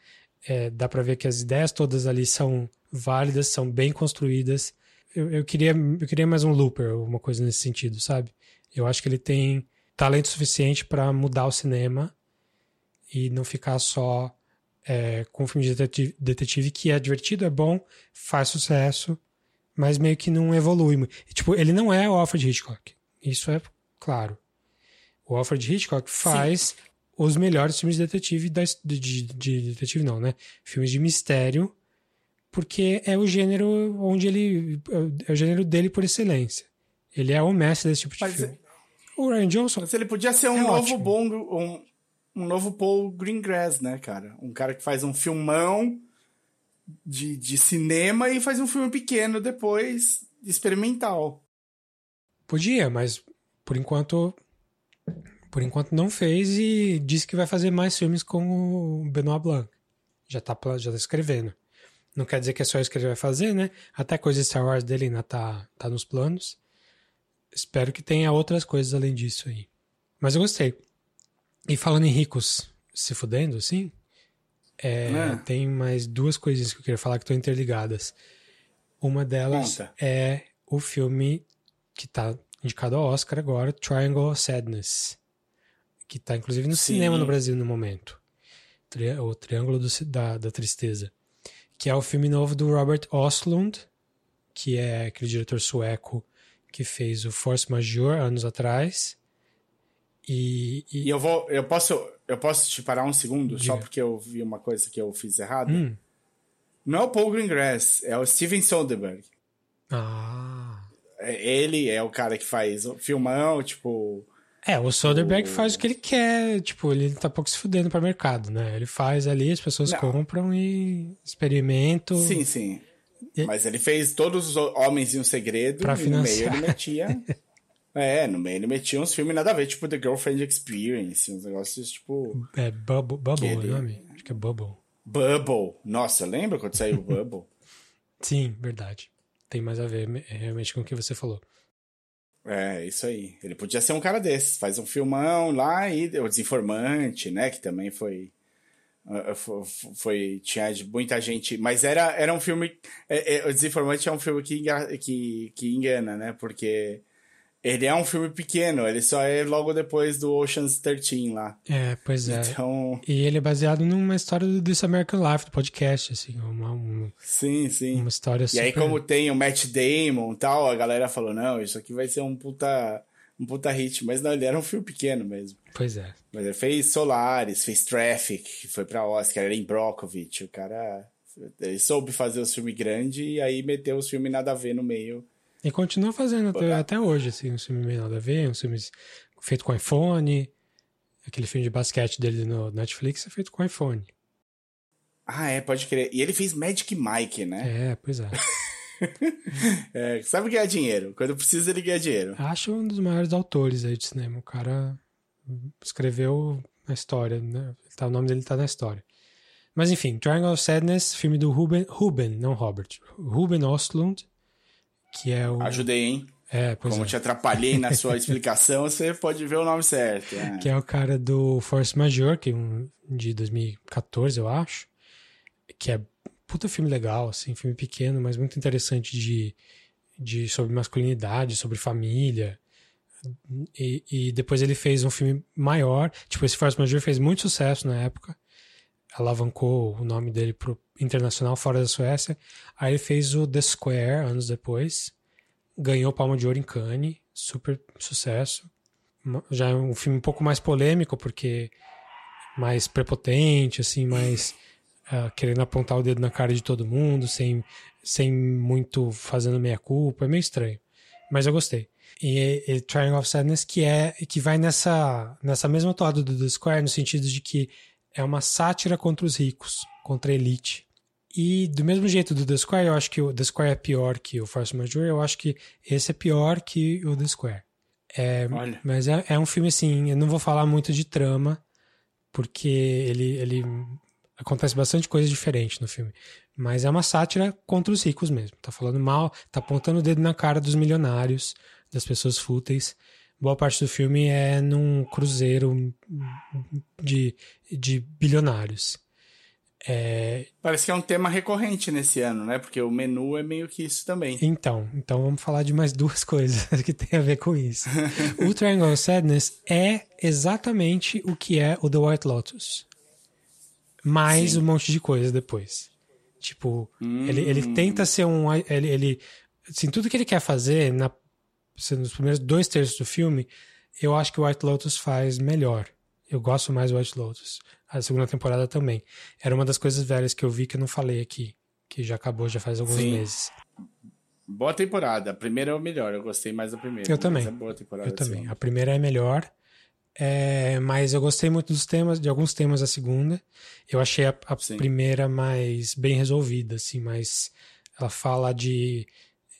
é, dá pra ver que as ideias todas ali são válidas, são bem construídas. Eu, eu, queria, eu queria mais um Looper, uma coisa nesse sentido, sabe? Eu acho que ele tem talento suficiente para mudar o cinema e não ficar só é, com um filme de detetive, detetive, que é divertido, é bom, faz sucesso, mas meio que não evolui. E, tipo, ele não é o Alfred Hitchcock. Isso é claro. O Alfred Hitchcock faz Sim. os melhores filmes de detetive, da, de, de, de, detetive não, né? Filmes de mistério, porque é o gênero onde ele é o gênero dele por excelência. Ele é o mestre desse tipo de mas filme. O Ryan Johnson. Mas ele podia ser um é novo bom, um, um novo Paul Greengrass, né, cara? Um cara que faz um filmão de, de cinema e faz um filme pequeno depois, experimental. Podia, mas por enquanto por enquanto não fez e disse que vai fazer mais filmes com o Benoit Blanc. Já tá, já tá escrevendo. Não quer dizer que é só isso que ele vai fazer, né? Até coisa de Star Wars dele ainda tá, tá nos planos. Espero que tenha outras coisas além disso aí. Mas eu gostei. E falando em ricos se fudendo, assim, é, é. tem mais duas coisinhas que eu queria falar que estão interligadas. Uma delas Conta. é o filme que está indicado ao Oscar agora, Triangle of Sadness, que está inclusive no Sim. cinema no Brasil no momento. O Triângulo do, da, da Tristeza. Que é o filme novo do Robert Oslund, que é aquele diretor sueco que fez o Force Majeure anos atrás. E, e... e eu vou. Eu posso, eu posso te parar um segundo Diga. só porque eu vi uma coisa que eu fiz errado? Hum. Não é o Paul Greengrass, é o Steven Soderbergh. Ah. É, ele é o cara que faz o filmão, tipo. É, o Soderbergh o... faz o que ele quer, tipo, ele tá pouco se fudendo para mercado, né? Ele faz ali, as pessoas Não. compram e experimentam. Sim, sim. Mas ele fez todos os Homens e um Segredo. Pra e no meio ele metia. (laughs) é, no meio ele metia uns filmes nada a ver, tipo The Girlfriend Experience, uns negócios tipo. É, Bubble, Bubble ele... o nome? Acho que é Bubble. Bubble. Nossa, lembra quando saiu o Bubble? (laughs) Sim, verdade. Tem mais a ver realmente com o que você falou. É, isso aí. Ele podia ser um cara desses. Faz um filmão lá e o Desinformante, né? Que também foi foi tinha muita gente mas era, era um filme é, é, o Desinformante é um filme que, que, que engana né? Porque ele é um filme pequeno ele só é logo depois do Ocean's 13 lá. É pois é. Então e ele é baseado numa história do This American Life do podcast assim uma, uma sim sim. uma história e super... aí como tem o Matt Damon tal a galera falou não isso aqui vai ser um puta um puta hit mas não ele era um filme pequeno mesmo Pois é. Mas ele fez Solaris, fez Traffic, que foi pra Oscar, era em Brockovich. O cara. Ele soube fazer os filmes grandes e aí meteu os filmes nada a ver no meio. E continua fazendo até, até hoje, assim, um filme meio nada a ver, uns filmes feitos com iPhone. aquele filme de basquete dele no Netflix é feito com iPhone. Ah, é, pode crer. E ele fez Magic Mike, né? É, pois é. (laughs) (laughs) é sabe ganhar dinheiro. Quando precisa, ele ganha dinheiro. Acho um dos maiores autores aí de cinema. O cara escreveu a história, né? Tá, o nome dele tá na história. Mas enfim, Triangle of Sadness, filme do Ruben, Ruben, não Robert. Ruben Ostlund, que é o... Ajudei, hein? É, pois Como é. te atrapalhei na sua (laughs) explicação, você pode ver o nome certo. É. Que é o cara do Force Major, que é um de 2014, eu acho. Que é puta filme legal, assim, filme pequeno, mas muito interessante de, de sobre masculinidade, sobre família. E, e depois ele fez um filme maior. Tipo, esse Force Major fez muito sucesso na época. Alavancou o nome dele pro internacional fora da Suécia. Aí ele fez o The Square anos depois. Ganhou Palma de Ouro em Cannes. Super sucesso. Já é um filme um pouco mais polêmico, porque mais prepotente, assim, mais uh, querendo apontar o dedo na cara de todo mundo, sem, sem muito fazendo meia-culpa. É meio estranho. Mas eu gostei. E, e Triangle of Sadness, que é que vai nessa, nessa mesma toada do The Square, no sentido de que é uma sátira contra os ricos, contra a elite. E do mesmo jeito do The Square, eu acho que o The Square é pior que o Force Major, eu acho que esse é pior que o The Square. É, mas é, é, um filme assim, eu não vou falar muito de trama, porque ele, ele acontece bastante coisa diferente no filme. Mas é uma sátira contra os ricos mesmo. Tá falando mal, tá apontando o dedo na cara dos milionários, das pessoas fúteis. Boa parte do filme é num cruzeiro de, de bilionários. É... Parece que é um tema recorrente nesse ano, né? Porque o menu é meio que isso também. Então, então vamos falar de mais duas (laughs) coisas que tem a ver com isso. (laughs) o Triangle of Sadness é exatamente o que é o The White Lotus. Mais Sim. um monte de coisa depois. Tipo, hum. ele, ele tenta ser um. Ele, ele, assim, tudo que ele quer fazer na, nos primeiros dois terços do filme, eu acho que o White Lotus faz melhor. Eu gosto mais do White Lotus. A segunda temporada também. Era uma das coisas velhas que eu vi que eu não falei aqui. Que já acabou já faz alguns Sim. meses. Boa temporada. A primeira é o melhor. Eu gostei mais da primeira. Eu também. É boa temporada, eu também. A primeira é melhor. É, mas eu gostei muito dos temas, de alguns temas da segunda. Eu achei a, a primeira mais bem resolvida, assim, mas ela fala de,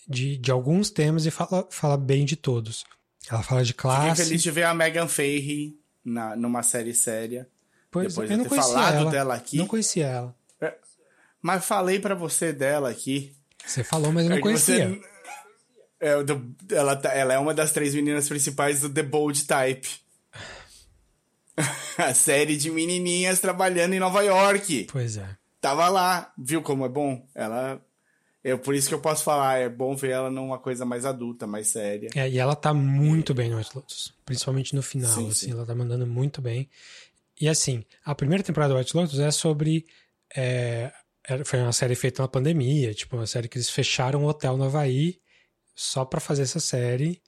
de, de alguns temas e fala, fala bem de todos. Ela fala de classe. Fiquei feliz de ver a Megan Fahey na, numa série séria. Pois Depois eu de não ter falado ela. dela aqui. Não conhecia ela. É, mas falei para você dela aqui. Você falou, mas eu não é conhecia. Você, é, ela, ela é uma das três meninas principais do The Bold Type. (laughs) a série de menininhas trabalhando em Nova York. Pois é. Tava lá, viu como é bom? Ela. É por isso que eu posso falar, é bom ver ela numa coisa mais adulta, mais séria. É, e ela tá muito bem no White Lotus. Principalmente no final, Sim, assim, sim. ela tá mandando muito bem. E assim, a primeira temporada do White Lotus é sobre. é, era- foi uma série feita na pandemia, tipo, uma série que eles fecharam um hotel no Havaí só pra fazer essa série.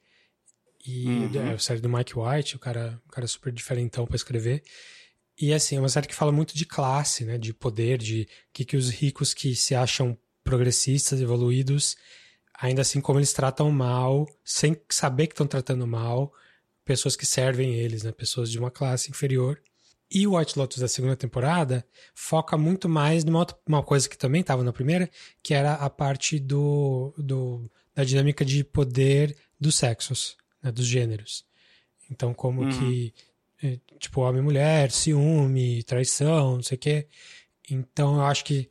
E Uhum. é a série do Mike White, o cara, o cara super diferentão pra escrever. E assim, é uma série que fala muito de classe, né? De poder, de que, que os ricos que se acham progressistas, evoluídos, ainda assim como eles tratam mal, sem saber que estão tratando mal, pessoas que servem eles, né? Pessoas de uma classe inferior. E o White Lotus da segunda temporada foca muito mais numa outra, uma coisa que também estava na primeira, que era a parte do, do da dinâmica de poder dos sexos, né? dos gêneros. Então, como Uhum. que, eh, tipo, homem e mulher, ciúme, traição, não sei o quê. Então, eu acho que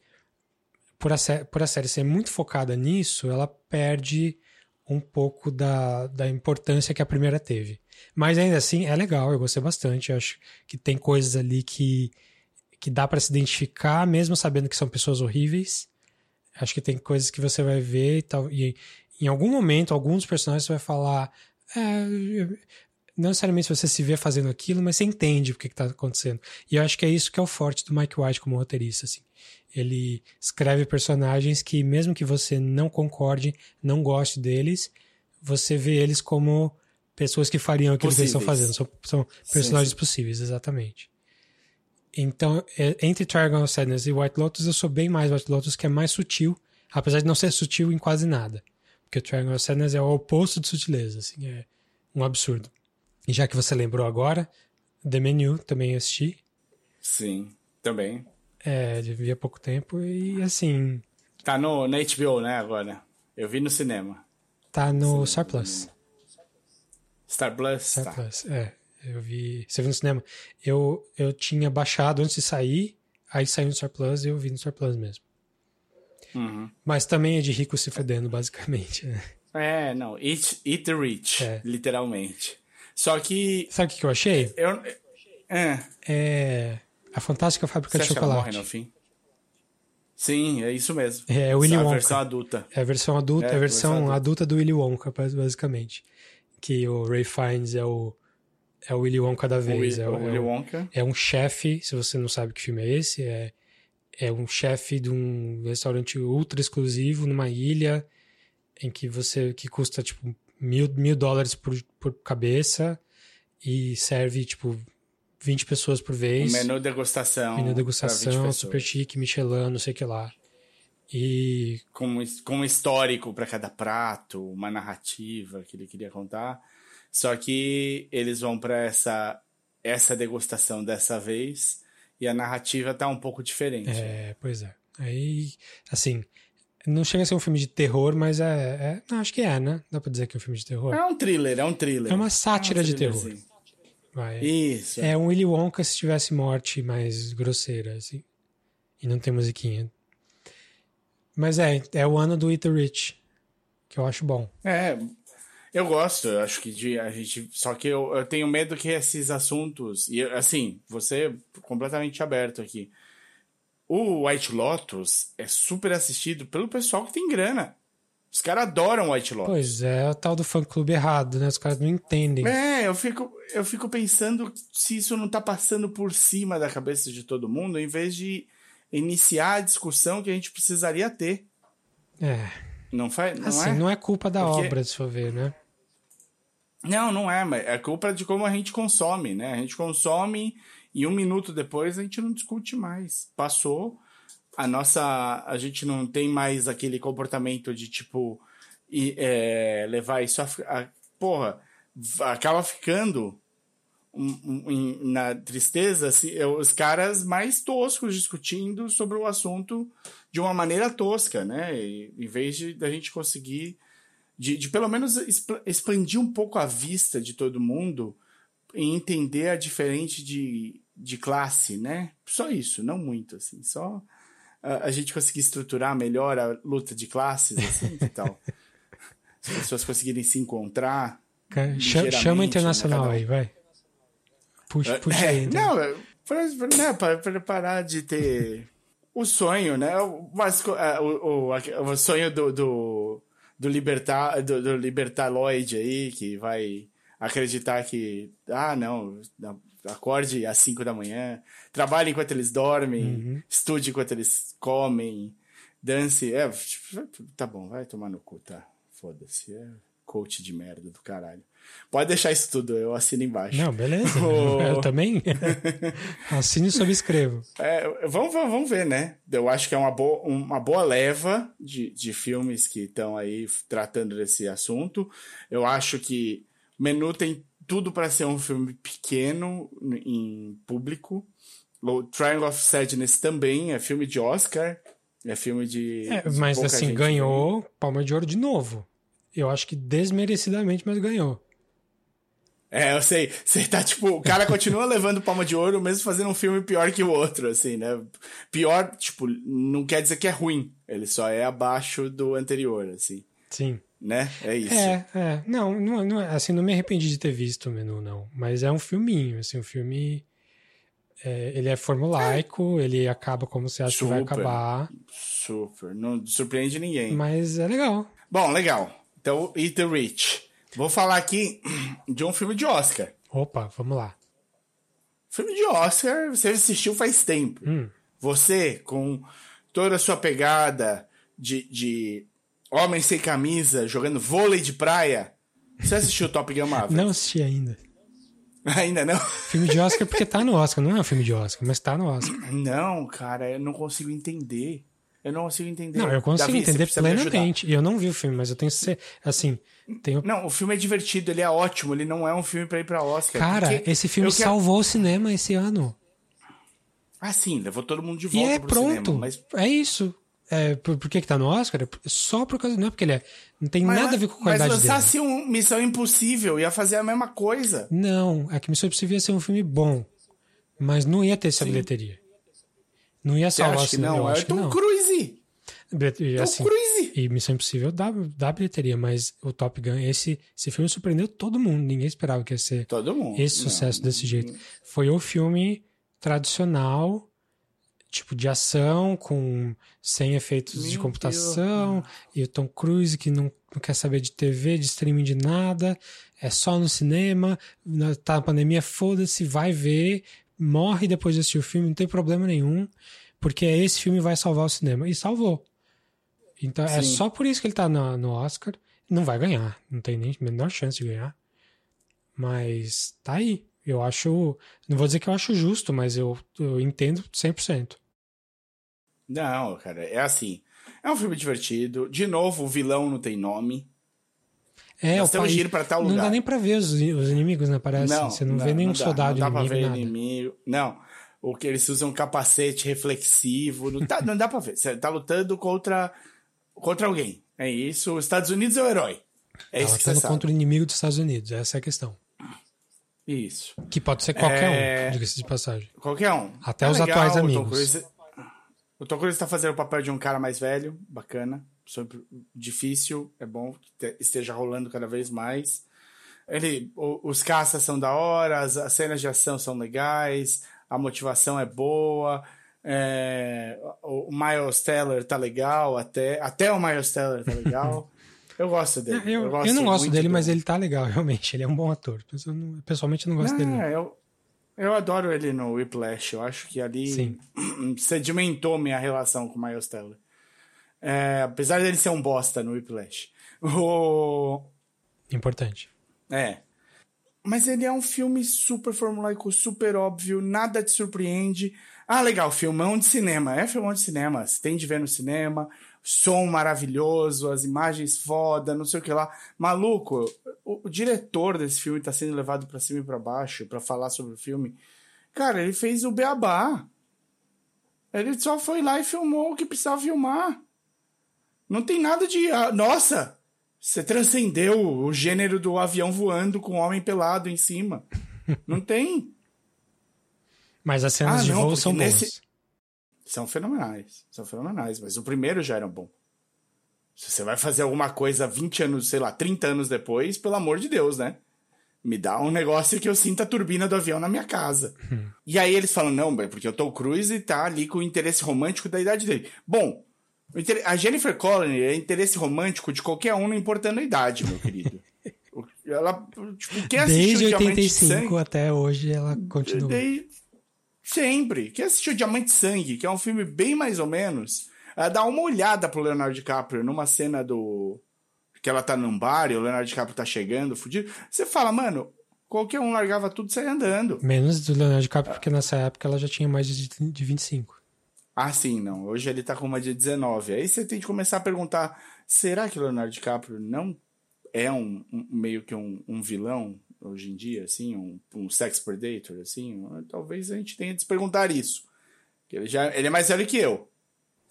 por a, sé- por a série ser muito focada nisso, ela perde um pouco da, da importância que a primeira teve. Mas ainda assim, é legal, eu gostei bastante. Eu acho que tem coisas ali que, que dá para se identificar, mesmo sabendo que são pessoas horríveis. Acho que tem coisas que você vai ver e tal. E em algum momento, alguns personagens você vai falar. "É, não necessariamente você se vê fazendo aquilo, mas você entende o que está acontecendo. E eu acho que é isso que é o forte do Mike White como roteirista. Assim. Ele escreve personagens que, mesmo que você não concorde, não goste deles, você vê eles como pessoas que fariam aquilo que eles estão Possíveis. fazendo. São, são personagens sim. possíveis, exatamente. Então, é, entre Triangle of Sadness e White Lotus, eu sou bem mais White Lotus, que é mais sutil, apesar de não ser sutil em quase nada. Porque o Triangle of Sadness é o oposto de sutileza, assim, é um absurdo. E já que você lembrou agora, The Menu também assisti. Sim, também. É, vi há pouco tempo e assim. Tá no, na HBO, né, agora? Eu vi no cinema. Tá no Star Plus. Star Plus? Star tá. Plus, é. Eu vi. Você viu no cinema? Eu, eu tinha baixado antes de sair, aí saiu no Star Plus e eu vi no Star Plus mesmo. Uhum. Mas também é de rico se fudendo, basicamente. Né? É, não. Eat, eat the rich, É. literalmente. Só que. Sabe o que eu achei? Eu, é, É. A Fantástica Fábrica você de acha que ela morre Chocolate. no fim? Sim, é isso mesmo. É, o Willy a Wonka. versão adulta. É a versão adulta, É, é, a versão adulta. adulta do Willy Wonka, basicamente. Que o Ray Fiennes é o, é o Willy Wonka da O, vez. Willy- é, o o- Willy é o- Wonka. é um chefe, se você não sabe que filme é esse, é, é um chefe de um restaurante ultra exclusivo numa ilha em que você que custa tipo mil, mil dólares por, por cabeça e serve tipo 20 pessoas por vez. menu degustação. Menu pra 20 degustação, super chique, Michelin, não sei o que lá. E com, um com um histórico para cada prato, uma narrativa que ele queria contar. Só que eles vão para essa essa degustação dessa vez e a narrativa tá um pouco diferente. É, pois é. Aí, assim, não chega a ser um filme de terror, mas é. é- não, acho que é, né? Dá pra dizer que é um filme de terror. É um thriller, é um thriller. É uma sátira É um de terror. Vai. Isso. É um Willy Wonka se tivesse morte mais grosseira, assim. E não tem musiquinha. Mas é, é o ano do Eat the Rich, que eu acho bom. É, eu gosto, eu acho que de, a gente. Só que eu, eu tenho medo que esses assuntos. E assim, você é completamente aberto aqui. O White Lotus é super assistido pelo pessoal que tem grana. Os caras adoram White Lotus. Pois é, é o tal do fã-clube errado, né? Os caras não entendem. É, eu fico, eu fico pensando se isso não tá passando por cima da cabeça de todo mundo, em vez de iniciar a discussão que a gente precisaria ter. É. Não faz? Não Assim, é? não é culpa da Porque- obra, se for ver, né? Não, não é, mas é culpa de como a gente consome, né? A gente consome e um minuto depois a gente não discute mais. Passou, a nossa. A gente não tem mais aquele comportamento de tipo. E, é, levar isso a, a. Porra, acaba ficando um- um- na tristeza assim, os caras mais toscos discutindo sobre o assunto de uma maneira tosca, né? E, em vez de da gente conseguir de, de pelo menos expandir um pouco a vista de todo mundo e entender a diferente de, de classe, né? Só isso, não muito, assim. Só a, a gente conseguir estruturar melhor a luta de classes, assim, que tal? (laughs) As pessoas conseguirem se encontrar. Ca- cha- ligeiramente, Chama internacional né, cada um. aí, vai. Puxa, puxa É, aí. então. não, é, pra, né, pra, pra parar de ter o sonho, né? O, mas, é, o, o, o sonho do, do, do, libertar, do, do libertaloide aí, que vai acreditar que, ah, não, não, acorde às 5 da manhã, trabalhe enquanto eles dormem, Uhum. estude enquanto eles comem, dance. É, tipo, tá bom, vai tomar no cu, tá? Foda-se. É coach de merda do caralho. Pode deixar isso tudo, eu assino embaixo. Não, beleza. (laughs) Eu também. (laughs) Assino e subscrevo. É, vamos, vamos vamos ver, né? Eu acho que é uma boa, uma boa leva de, de filmes que estão aí tratando desse assunto. Eu acho que Menu tem tudo para ser um filme pequeno em público. O Triangle of Sadness também é filme de Oscar. É filme de. É, mas assim, ganhou Palma de Ouro de novo. Eu acho que desmerecidamente, mas ganhou. É, eu sei. Você tá tipo, o cara continua levando palma de ouro, mesmo fazendo um filme pior que o outro, assim, né? Pior, tipo, não quer dizer que é ruim. Ele só é abaixo do anterior, assim, Sim. né? É isso. É, é. Não, não, não é- assim, não me arrependi de ter visto o menu, não. Mas é um filminho, assim, um filme. é, ele é formulaico, ele acaba como você acha que vai Super. acabar. Super. Não surpreende ninguém. Mas é legal. Bom, legal. Então, Eat the Rich. Vou falar aqui (clears throat) de um filme de Oscar. Opa, vamos lá. Filme de Oscar, você assistiu faz tempo. Hum. Você, com toda a sua pegada de, de homem sem camisa, jogando vôlei de praia, você assistiu Top Gun Maverick? Não assisti ainda. (laughs) Ainda não? Filme de Oscar porque tá no Oscar. Não é um filme de Oscar, mas tá no Oscar. (clears throat) Não, cara, eu não consigo entender. Eu não consigo entender. Não, eu consigo Davi, entender plenamente. E eu não vi o filme, mas eu tenho ser assim, Não, o filme é divertido, ele é ótimo, ele não é um filme pra ir pra Oscar. Cara, esse filme eu quero- salvou o cinema esse ano. Ah, sim, levou todo mundo de E volta é pro pronto. cinema. Mas, É isso. É, por, por que que tá no Oscar? É Só por causa. Não é porque ele é. Não tem mas, nada a ver com a mas qualidade dele. lançasse um Missão Impossível, ia fazer a mesma coisa. Não, é que Missão Impossível ia ser um filme bom. Mas não ia ter essa Sim. bilheteria. Não ia salvar o cinema. não? Eu É acho que Tom. Cruise. Bilhete- Tom assim, Cruise. E Missão Impossível dá, dá bilheteria, mas o Top Gun, esse, esse filme surpreendeu todo mundo. Ninguém esperava que ia ser esse Não. sucesso desse jeito. Foi o filme tradicional, tipo de ação, com sem efeitos de Meu computação, e o Tom Cruise que não, não quer saber de TV, de streaming, de nada, é só no cinema, na- tá na pandemia, foda-se, vai ver, morre depois de assistir o filme, não tem problema nenhum, porque esse filme vai salvar o cinema. E salvou. Então é Sim. só por isso que ele tá no, no Oscar. Não vai ganhar, não tem nem a menor chance de ganhar. Mas tá aí. Eu acho. Não vou dizer que eu acho justo, mas eu, eu entendo 100%. Não, cara, é assim. É um filme divertido. De novo, o vilão não tem nome. É, Nós o temos ir pra tal Não lugar. dá nem pra ver os, os inimigos, né? Parece. Você não, vê nenhum dá, soldado não dá pra inimigo, ver nada. inimigo. Não. O que eles usam um capacete reflexivo. Não, tá- não dá pra ver. Você tá lutando contra, contra alguém. É isso. Os Estados Unidos é o herói. É Tá isso que você contra o inimigo dos Estados Unidos, essa é a questão. Isso. Que pode ser qualquer É. um, diga-se de passagem. Qualquer um. Até É os legal, atuais o Tom amigos. Cruise- o Tom Cruise tá fazendo o papel de um cara mais velho, bacana. Sempre difícil, é bom que te- esteja rolando cada vez mais. Ele, o- os caças são da hora, as, as cenas de ação são legais, a motivação é boa. É, o, Miles Teller tá legal, até, até o Miles Teller tá legal. (laughs) Eu gosto dele. Eu, eu, gosto não gosto dele, mas ele tá legal, (laughs) realmente. Ele é um bom ator. Eu não- pessoalmente eu não gosto dele. Não. Ah, eu, eu adoro ele no Whiplash. Eu acho que ali Sim. (clears throat) sedimentou minha relação com o Miles Teller. É, apesar dele ser um bosta no Whiplash. O... Importante. É. Mas ele é um filme super formulaico, super óbvio, nada te surpreende. Ah, legal, filmão de cinema. É filmão de cinema. Você tem de ver no cinema. Som maravilhoso, as imagens foda, não sei o que lá. Maluco, o, o diretor desse filme tá sendo levado pra cima e pra baixo pra falar sobre o filme. Cara, ele fez o beabá. Ele só foi lá e filmou o que precisava filmar. Não tem nada de. ah, nossa! Você transcendeu o gênero do avião voando com o homem pelado em cima. Não tem. Mas as cenas Ah, de não, voo são boas. nesse- São fenomenais. São fenomenais. Mas o primeiro já era bom. Se você vai fazer alguma coisa 20 anos, sei lá, 30 anos depois, pelo amor de Deus, né? Me dá um negócio que eu sinta a turbina do avião na minha casa. E aí eles falam, não, é porque o Tom Cruise tá ali com o interesse romântico da idade dele. Bom, a Jennifer Connelly é interesse romântico de qualquer um, não importando a idade, meu querido. (laughs) Ela, tipo, quem Desde Diamante de 85 Sangue- até hoje ela continua. Desde- Sempre. Quem assistiu Diamante Sangue, que é um filme bem mais ou menos, ah, dá uma olhada pro Leonardo DiCaprio numa cena do. que ela tá num bar e o Leonardo DiCaprio tá chegando, fudido. Você fala, mano, qualquer um largava tudo e saia andando. Menos do Leonardo DiCaprio, porque nessa época ela já tinha mais de, de 25. Ah, sim, não. Hoje ele tá com uma de 19. Aí você tem que começar a perguntar: será que o Leonardo DiCaprio não é um, um- meio que um, um vilão hoje em dia, assim, um, um sex predator, assim? Talvez a gente tenha de se perguntar isso. Ele, já, ele é mais velho que eu.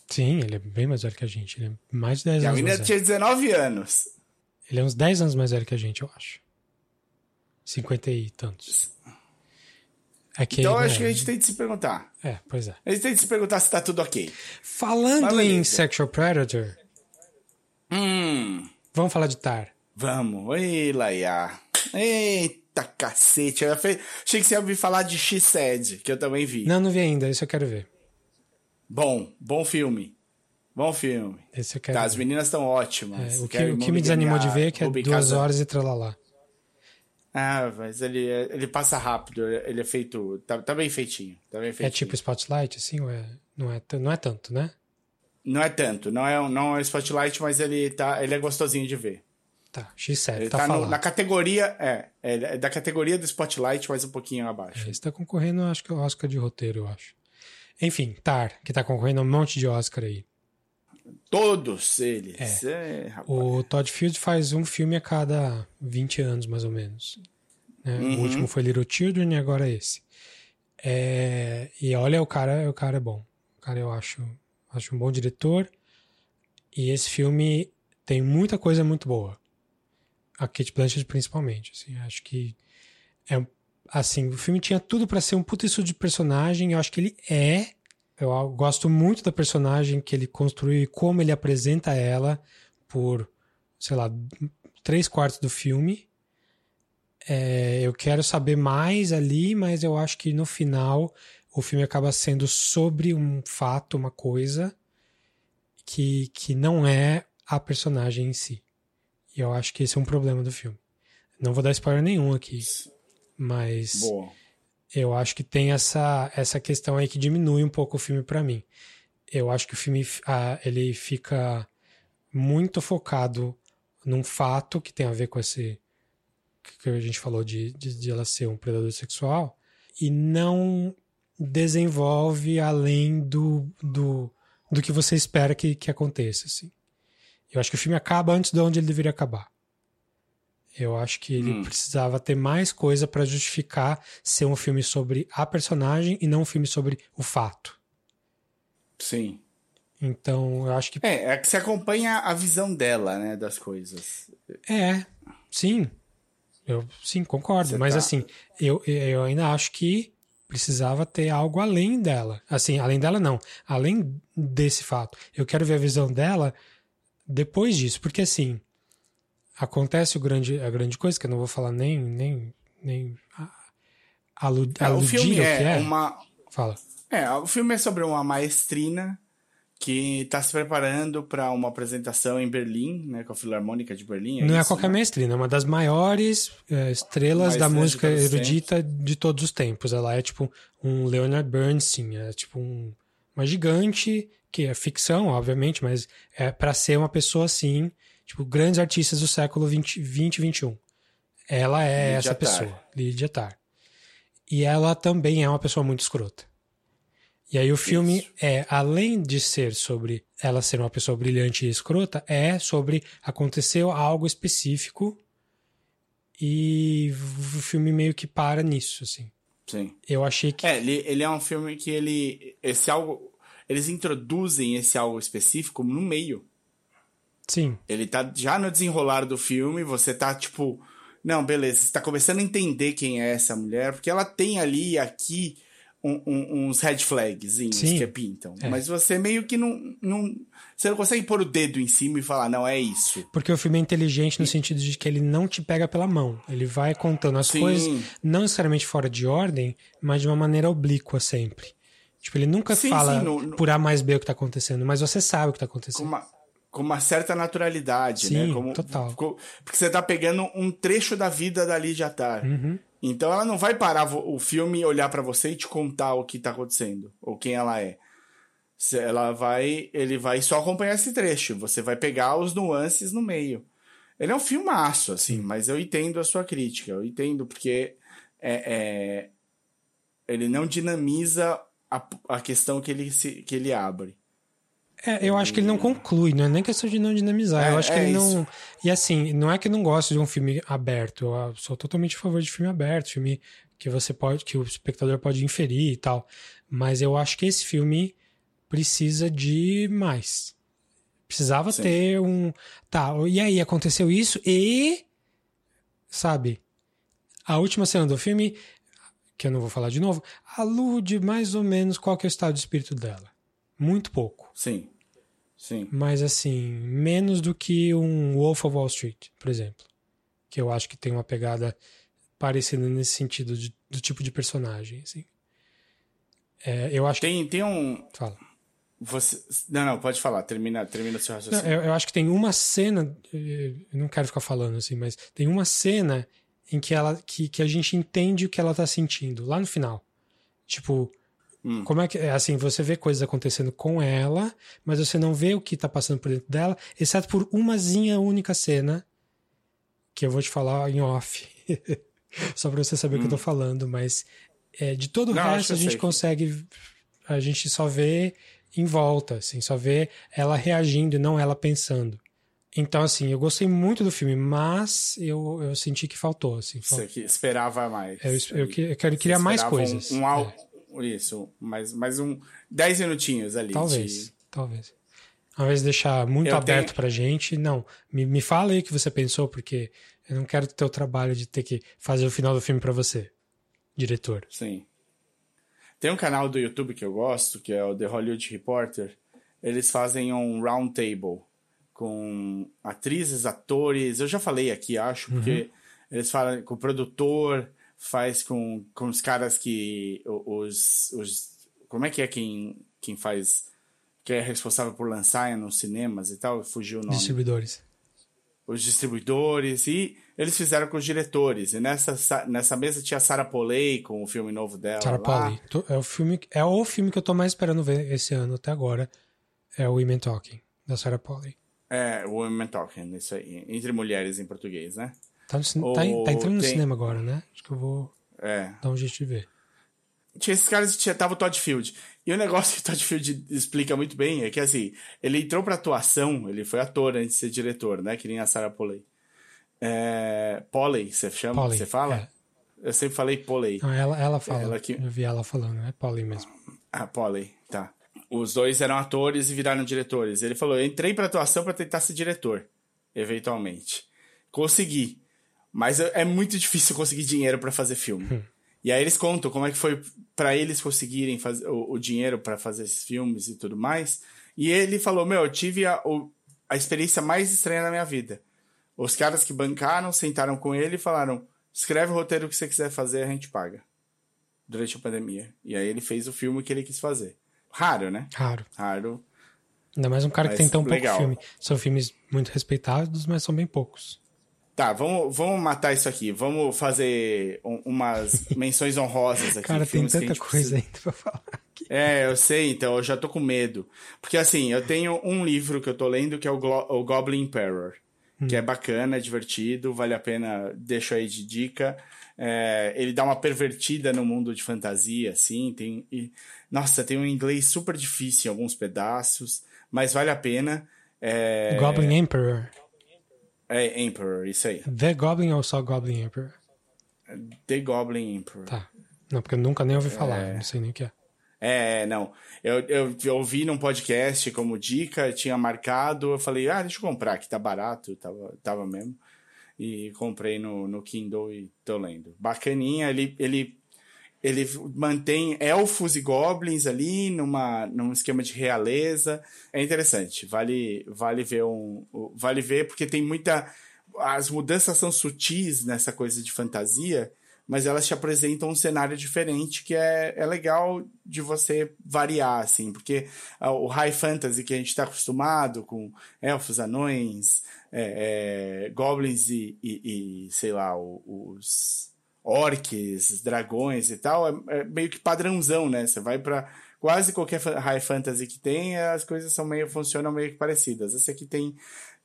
Sim, ele é bem mais velho que a gente. Ele é mais de 10 E a anos menina velho. tinha 19 anos. Ele é uns 10 anos mais velho que a gente, eu acho. 50 e tantos. É que Então eu acho né, que a gente tem de se perguntar. É, pois é. A gente tem de se perguntar se tá tudo ok. Falando Mas em. Sexual Predator, Hum, vamos falar de Tar. vamos. Ei, Laia. Eita cacete. Eu Achei que você ia me falar de X-Sed, que eu também vi. Não, não vi ainda, isso eu quero ver. Bom, bom filme. Bom filme. Esse eu quero Tá, as ver. meninas estão ótimas. É, o que, o que me desanimou de ver é que é duas Casa- horas e tralalá. Ah, mas ele, é- ele passa rápido. Ele é feito. Tá, tá bem feitinho. Tá bem É feitinho. tipo Spotlight, assim, ou é... Não, é, não é tanto, né? Não é tanto. Não é, um- não é Spotlight, mas ele, tá, ele é gostosinho de ver. Tá, X7, Ele tá, tá, no- na categoria. É, é, é da categoria do Spotlight, mas um pouquinho abaixo. Esse tá concorrendo, acho que é o Oscar de roteiro, eu acho. Enfim, Tar, que tá concorrendo a um monte de Oscar aí. Todos eles. É. É, o Todd Field faz um filme a cada 20 anos, mais ou menos. Né? Uhum. O último foi Little Children e agora esse. É, e olha, o cara, o cara é bom. O cara eu acho, acho um bom diretor. E esse filme tem muita coisa muito boa. A Kate Blanchett principalmente. Assim, acho que é assim, o filme tinha tudo para ser um puta estudo de personagem. Eu acho que ele é. Eu gosto muito da personagem que ele construiu e como ele apresenta ela por, sei lá, três quartos do filme. É, eu quero saber mais ali, mas eu acho que no final o filme acaba sendo sobre um fato, uma coisa que, que não é a personagem em si. E eu acho que esse é um problema do filme. Não vou dar spoiler nenhum aqui, mas Boa. eu acho que tem essa, essa questão aí que diminui um pouco o filme para mim. Eu acho que o filme ah, ele fica muito focado num fato que tem a ver com esse que a gente falou de, de, de ela ser um predador sexual e não desenvolve além do, do, do que você espera que, que aconteça, assim. Eu acho que o filme acaba antes de onde ele deveria acabar. Eu acho que ele hum. precisava ter mais coisa para justificar ser um filme sobre a personagem e não um filme sobre o fato. Sim. Então, eu acho que. É, é que você acompanha a visão dela, né, das coisas. É, sim. Eu sim, concordo. Você mas tá... assim, eu, eu ainda acho que precisava ter algo além dela. Assim, além dela não. Além desse fato. Eu quero ver a visão dela depois disso. Porque assim, acontece o grande, a grande coisa, que eu não vou falar nem, nem, nem aludir é, o filme é, que é. Uma... Fala. É, o filme é sobre uma maestrina que está se preparando para uma apresentação em Berlim, né, com a Filarmônica de Berlim. É não é isso, é qualquer né? maestrina, é uma das maiores é, estrelas da música de erudita de todos os tempos. Ela é tipo um Leonard Bernstein, é tipo um, uma gigante, que é ficção, obviamente, mas é para ser uma pessoa assim, tipo, grandes artistas do século 20 e 21. Ela é Lydia essa pessoa, Lydia Tarr. E ela também é uma pessoa muito escrota. E aí o filme Isso. é, além de ser sobre ela ser uma pessoa brilhante e escrota, é sobre aconteceu algo específico e o filme meio que para nisso, assim. Sim. Eu achei que... É, ele, ele é um filme que ele... Esse algo... Eles introduzem esse algo específico no meio. Sim. Ele tá já no desenrolar do filme, você tá tipo... Não, beleza, você tá começando a entender quem é essa mulher, porque ela tem ali, aqui um, um, uns red flags que pintam. É. Mas você meio que não, não. Você não consegue pôr o dedo em cima e falar, não, é isso. Porque o filme é inteligente no sentido de que ele não te pega pela mão. Ele vai contando as Sim. coisas, não necessariamente fora de ordem, mas de uma maneira oblíqua sempre. Tipo, ele nunca sim, fala sim, no, no... por A mais B o que tá acontecendo, mas você sabe o que tá acontecendo. Com uma, com uma certa naturalidade, né? sim, né? Como, total. Porque você tá pegando um trecho da vida da Lydia Tarr. Uhum. Então ela não vai parar o filme, olhar para você e te contar o que tá acontecendo, ou quem ela é. Ela vai, ele vai só acompanhar esse trecho, você vai pegar os nuances no meio. Ele é um filmaço, assim, mas eu entendo a sua crítica, eu entendo porque é, é ele não dinamiza a, a questão que ele, se, que ele abre. É, eu acho que ele não conclui, não é nem questão de não dinamizar. É, eu acho que é ele isso. não. E assim, não é que eu não gosto de um filme aberto. Eu sou totalmente a favor de filme aberto, filme que você pode, que o espectador pode inferir e tal. Mas eu acho que esse filme precisa de mais. Precisava Sim. ter um. Tá, e aí aconteceu isso e. Sabe? A última cena do filme, que eu não vou falar de novo, alude mais ou menos qual que é o estado de espírito dela. Muito pouco. Sim. Sim. Mas assim, menos do que um Wolf of Wall Street, por exemplo. Que eu acho que tem uma pegada parecida nesse sentido de, do tipo de personagem, assim. É, eu acho tem, que... tem um. Fala. Você... Não, não, pode falar, termina, termina o seu raciocínio. Não, eu, eu, acho que tem uma cena, eu não quero ficar falando assim, mas tem uma cena em que ela que, que a gente entende o que ela tá sentindo, lá no final. Tipo, Hum. Como é que, assim, você vê coisas acontecendo com ela, mas você não vê o que tá passando por dentro dela, exceto por umazinha única cena, que eu vou te falar em off. (laughs) Só pra você saber hum. o que eu tô hum. falando, mas é, de todo o não, resto a gente sei. consegue. A gente só vê em volta, assim, só vê ela reagindo e não ela pensando. Então, assim, eu gostei muito do filme, mas eu, eu senti que faltou, assim. Você que esperava mais. Eu, eu, eu, eu queria mais coisas. Um, um é. Isso, mais, mais um 10 minutinhos ali. Talvez, de... talvez. Ao invés de deixar muito eu aberto tenho... pra gente, não. Me, me fala aí o que você pensou, porque eu não quero ter o trabalho de ter que fazer o final do filme para você, diretor. Sim. Tem um canal do YouTube que eu gosto, que é o The Hollywood Reporter. Eles fazem um round table com atrizes, atores. Eu já falei aqui, acho, uhum. porque eles falam com o produtor, faz com, com os caras que. Os, os. Como é que é quem, quem faz. Que é responsável por lançar nos cinemas e tal? Fugiu o nome. Distribuidores. Os distribuidores. E eles fizeram com os diretores. E nessa, nessa mesa tinha a Sarah Polley com o filme novo dela. Sarah Polley. É o, filme, é o filme que eu tô mais esperando ver esse ano até agora. É o Women Talking, da Sarah Polley. É, Women Talking, isso aí. Entre mulheres em português, né? Tá, no, tá, tá entrando no cinema agora, né? Acho que eu vou é. dar um jeito de ver. Tinha esses caras tinha, tava o Todd Field. E o negócio (laughs) que o Todd Field explica muito bem é que, assim, ele entrou pra atuação, ele foi ator antes de ser diretor, né? Que nem a Sarah Polley. É, Polley, você chama? Você fala? É. Eu sempre falei Polley. Não, ela, ela fala. Ela que... Eu vi ela falando, é Polley mesmo. Ah, Polley. Os dois eram atores e viraram diretores. Ele falou: eu entrei pra atuação para tentar ser diretor, eventualmente. Consegui. Mas é, é muito difícil conseguir dinheiro para fazer filme. Hum. E aí eles contam como é que foi para eles conseguirem fazer o, o dinheiro para fazer esses filmes e tudo mais. E ele falou: Meu, eu tive a, a experiência mais estranha da minha vida. Os caras que bancaram sentaram com ele e falaram: escreve o roteiro que você quiser fazer, a gente paga. Durante a pandemia. E aí ele fez o filme que ele quis fazer. Raro, né? Raro. Raro. Ainda mais um cara mas que tem tão legal. pouco filme. São filmes muito respeitados, mas são bem poucos. Tá, vamos, vamos matar isso aqui. Vamos fazer um, umas (laughs) menções honrosas aqui. Cara, tem tanta coisa precisa... ainda pra falar. Aqui. É, eu sei, então eu já tô com medo. Porque assim, eu tenho um livro que eu tô lendo que é o, Glo o Goblin Emperor que é bacana, é divertido, vale a pena, deixo aí de dica. É, ele dá uma pervertida no mundo de fantasia, assim, tem... E, nossa, tem um inglês super difícil em alguns pedaços, mas vale a pena. É... Goblin Emperor. É, Emperor, isso aí. The Goblin ou só Goblin Emperor? The Goblin Emperor. Tá. Não, porque eu nunca nem ouvi falar, é... não sei nem o que é. É, não. Eu, eu, eu ouvi num podcast como dica, tinha marcado, eu falei, ah, deixa eu comprar, que tá barato, tava, tava mesmo. E comprei no, no Kindle e tô lendo. Bacaninha, ele, ele, ele mantém elfos e goblins ali numa, num esquema de realeza. É interessante, vale, vale ver um. Vale ver, porque tem muita. As mudanças são sutis nessa coisa de fantasia mas elas te apresentam um cenário diferente que é, é legal de você variar, assim, porque o high fantasy que a gente está acostumado com elfos, anões, é, é, goblins e, e, e, sei lá, os orques, dragões e tal, é, é meio que padrãozão, né? Você vai para quase qualquer high fantasy que tem, as coisas são meio funcionam meio que parecidas. Esse aqui tem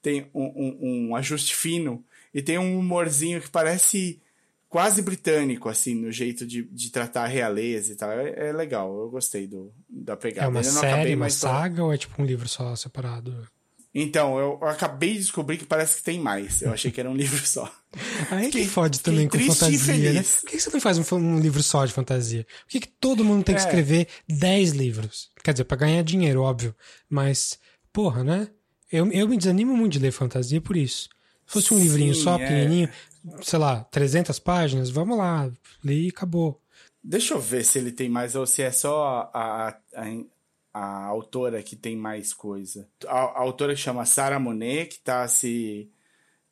tem um, um, um ajuste fino e tem um humorzinho que parece quase britânico, assim, no jeito de, de tratar a realeza e tal. É, é legal, eu gostei do, da pegada. É uma série, uma saga ou é tipo um livro só separado? Então, eu, eu, acabei de descobrir que parece que tem mais. Eu achei que era um (laughs) livro só. Aí que fode também com fantasia, né? Por que você não faz um, um, livro só de fantasia? Por que, que todo mundo tem que é. escrever 10 livros? Quer dizer, pra ganhar dinheiro, óbvio. Mas, porra, né? Eu, eu me desanimo muito de ler fantasia por isso. Se fosse um Sim, livrinho só, é. pequenininho, sei lá, 300 páginas, vamos lá, li e acabou. Deixa eu ver se ele tem mais ou se é só a, a, a autora que tem mais coisa. A, a autora que chama Sarah Monet, que tá se.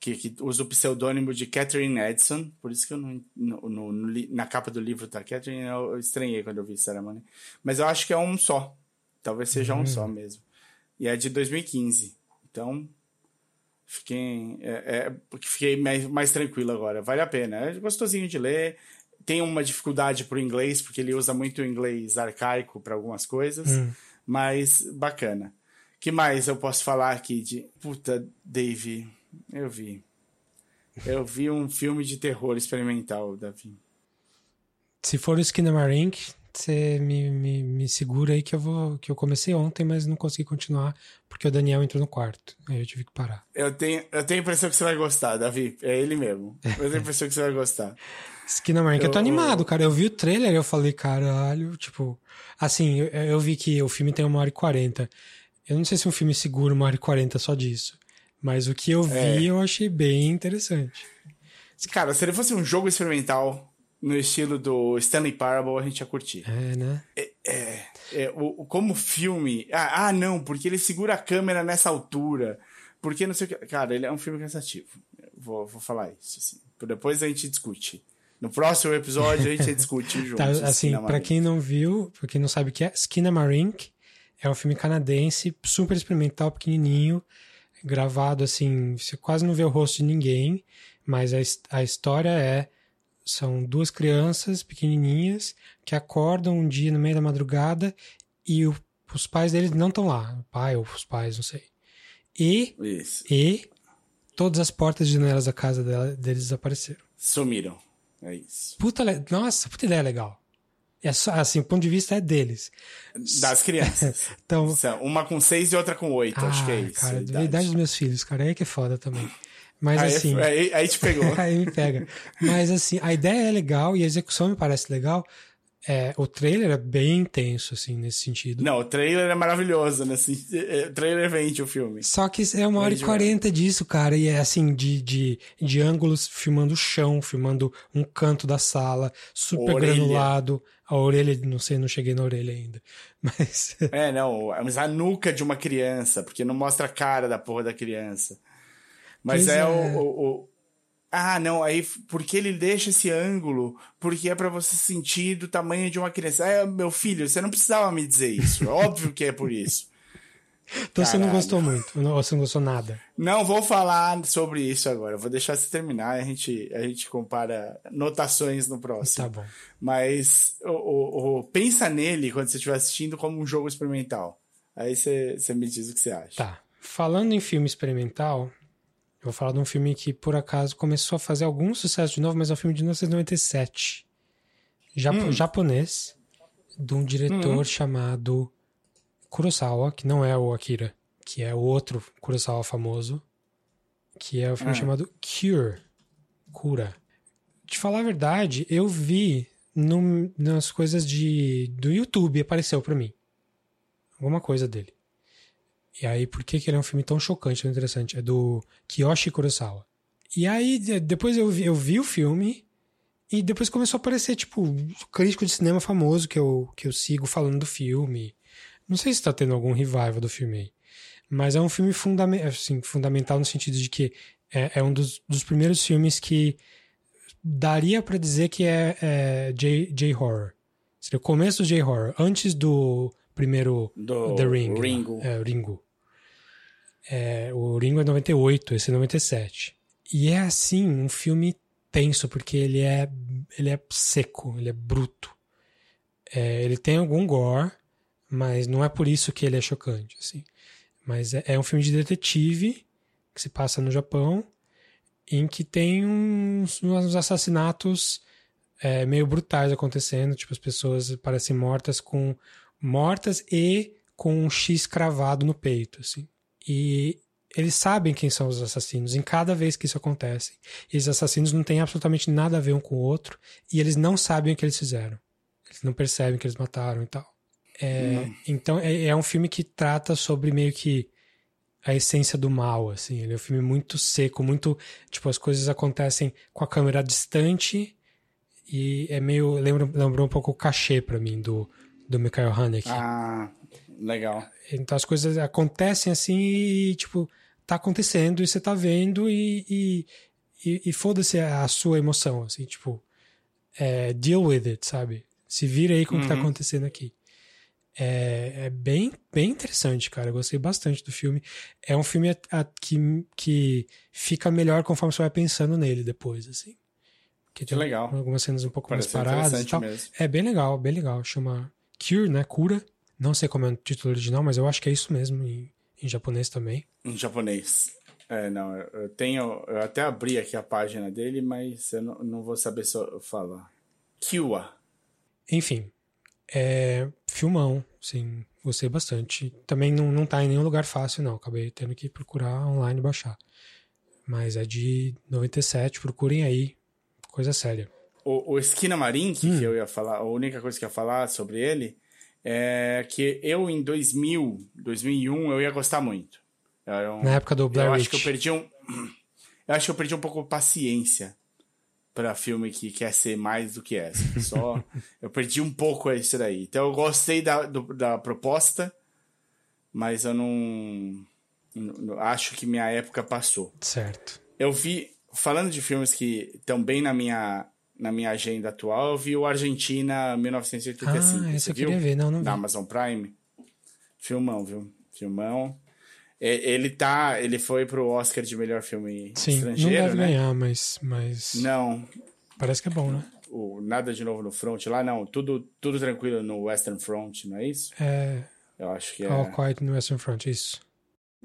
Que, que usa o pseudônimo de Catherine Edson, por isso que eu não, no, no, no, na capa do livro tá Catherine, eu, estranhei quando eu vi Sarah Monet. Mas eu acho que é um só. Talvez seja uhum. um só mesmo. E é de 2015. Então, Fiquei, é, é, fiquei mais, mais tranquilo agora. Vale a pena. É gostosinho de ler. Tem uma dificuldade pro inglês, porque ele usa muito o inglês arcaico para algumas coisas. Hum. Mas bacana. que mais eu posso falar aqui de. Puta, Dave. Eu vi. Eu vi um filme de terror experimental, Davi. Se for o Skinamarink, você me, me, me segura aí que eu vou. que eu comecei ontem, mas não consegui continuar porque o Daniel entrou no quarto. Aí eu tive que parar. Eu tenho, eu tenho a impressão que você vai gostar, Davi. É ele mesmo. Eu tenho a impressão que você vai gostar. (laughs) Skinamarink, eu, eu tô animado, cara. Eu vi o trailer e eu falei, caralho, tipo. Assim, eu, eu, vi que o filme tem uma hora e quarenta. Eu não sei se um filme segura uma hora e quarenta só disso. Mas o que eu vi é. eu achei bem interessante. Cara, se ele fosse um jogo experimental no estilo do Stanley Parable, a gente ia curtir. É, né? É, é, é o, como filme. Ah, ah, não, porque ele segura a câmera nessa altura. Porque não sei o que. Cara, ele é um filme cansativo. Vou, vou falar isso, assim. Depois a gente discute. No próximo episódio a gente discute juntos. (laughs) tá, assim, para quem não viu, pra quem não sabe o que é, Skinamarink é um filme canadense, super experimental, pequenininho, gravado assim, você quase não vê o rosto de ninguém, mas a, a história é são duas crianças pequenininhas que acordam um dia no meio da madrugada e o, os pais deles não estão lá, o pai ou os pais, não sei. E Isso. e todas as portas e janelas da casa dela, deles desapareceram. Sumiram. É isso. Puta, nossa, puta ideia legal. É só, assim, o ponto de vista é deles. Das crianças. (laughs) então, uma com seis e outra com oito, ah, acho que é isso. Cara, a idade. idade dos meus filhos, cara, aí que é foda também. Mas aí, assim. Aí, aí te pegou. (laughs) aí me pega. Mas assim, a ideia é legal e a execução me parece legal. É, o trailer é bem intenso, assim, nesse sentido. Não, o trailer é maravilhoso, né? Assim, (laughs) o trailer vende o filme. Só que é uma hora e quarenta disso, cara. E é assim, de, de, de ângulos filmando o chão, filmando um canto da sala, super orelha. granulado. A orelha, não sei, não cheguei na orelha ainda. (laughs) Mas. É, não, mas a nuca de uma criança, porque não mostra a cara da porra da criança. Mas é, é, o, o ah, não, aí porque ele deixa esse ângulo, porque é para você sentir do tamanho de uma criança. É, meu filho, você não precisava me dizer isso. É óbvio que é por isso. Então Caralho. você não gostou muito, ou você não gostou nada? Não vou falar sobre isso agora. Vou deixar você terminar, a gente, a gente compara notações no próximo. Tá bom. Mas o, o, o pensa nele quando você estiver assistindo como um jogo experimental. Aí você, você me diz o que você acha. Tá. Falando em filme experimental, eu vou falar de um filme que, por acaso, começou a fazer algum sucesso de novo, mas é um filme de 1997. Jap hum. Japonês, de um diretor hum. chamado Kurosawa, que não é o Akira, que é o outro Kurosawa famoso, que é o um filme ah. chamado Cure. Cura. De falar a verdade, eu vi no, nas coisas de, do YouTube, apareceu para mim. Alguma coisa dele. E aí, por que, que ele é um filme tão chocante, tão interessante? É do Kiyoshi Kurosawa. E aí, depois eu vi, eu vi o filme e depois começou a aparecer, tipo, crítico de cinema famoso que eu, que eu sigo falando do filme. Não sei se tá tendo algum revival do filme aí. Mas é um filme fundament, assim, fundamental no sentido de que é, é um dos, dos, primeiros filmes que daria para dizer que é, é J-horror. Seria o começo do J-horror, antes do primeiro do The Ring. Ringo. É, Ringo. É, o Ringo é 98, esse é 97. E é assim, um filme tenso, porque ele é, ele é seco, ele é bruto. É, ele tem algum gore, mas não é por isso que ele é chocante. Assim. Mas é, é um filme de detetive que se passa no Japão, em que tem uns, uns assassinatos é, meio brutais acontecendo, tipo, as pessoas parecem mortas com mortas e com um X cravado no peito, assim. E eles sabem quem são os assassinos em cada vez que isso acontece. E os assassinos não têm absolutamente nada a ver um com o outro e eles não sabem o que eles fizeram. Eles não percebem que eles mataram e tal. É, então é, é, um filme que trata sobre meio que a essência do mal, assim. Ele é um filme muito seco, muito tipo as coisas acontecem com a câmera distante e é meio lembra, lembrou um pouco o cachê para mim do do Michael Haneke. Ah, legal. Então as coisas acontecem assim e, tipo, tá acontecendo e você tá vendo e, e, e, e foda-se a sua emoção, assim, tipo, é, deal with it, sabe? Se vira aí com o que tá uhum. acontecendo aqui. É, é, bem, bem interessante, cara. Eu gostei bastante do filme. É um filme a, a, que, que fica melhor conforme você vai pensando nele depois, assim. Que, que legal. Algumas cenas um pouco Parece mais paradas e tal. Mesmo. É bem legal, bem legal. Chama Cure, né? Cura. Não sei como é o título original, mas eu acho que é isso mesmo em, em japonês também. Em japonês. É, não, eu tenho. Eu até abri aqui a página dele, mas eu não, não vou saber só falar. Kiwa. Enfim, É filmão, sim, gostei bastante. Também não, não tá em nenhum lugar fácil, não. Acabei tendo que procurar online e baixar. Mas é de 97, procurem aí, coisa séria. O, o Esquina Marin, que, hum. que eu ia falar, a única coisa que eu ia falar sobre ele é que eu em 2000, 2001, eu ia gostar muito. Um, Na época do Blair Eu Witch. acho que eu perdi um... (clears throat) Eu acho que eu perdi um pouco de paciência para filme que quer ser mais do que essa. Só (laughs) eu perdi um pouco isso daí. Então eu gostei da, do, da proposta, mas eu não, não, acho que minha época passou. Certo. Eu vi falando de filmes que estão bem na minha na minha agenda atual, eu vi o Argentina 1985. Ah, esse eu queria ver, não, não vi. Da Amazon Prime. Filmão, viu? Filmão. Ele tá. Ele foi pro Oscar de melhor filme Sim, estrangeiro. Não deve né? ganhar, mas, mas. Não. Parece que é bom, né? O Nada de Novo no Front lá, não. Tudo, tudo tranquilo no Western Front, não é isso? É. Eu acho que é. All Quiet no Western Front, isso.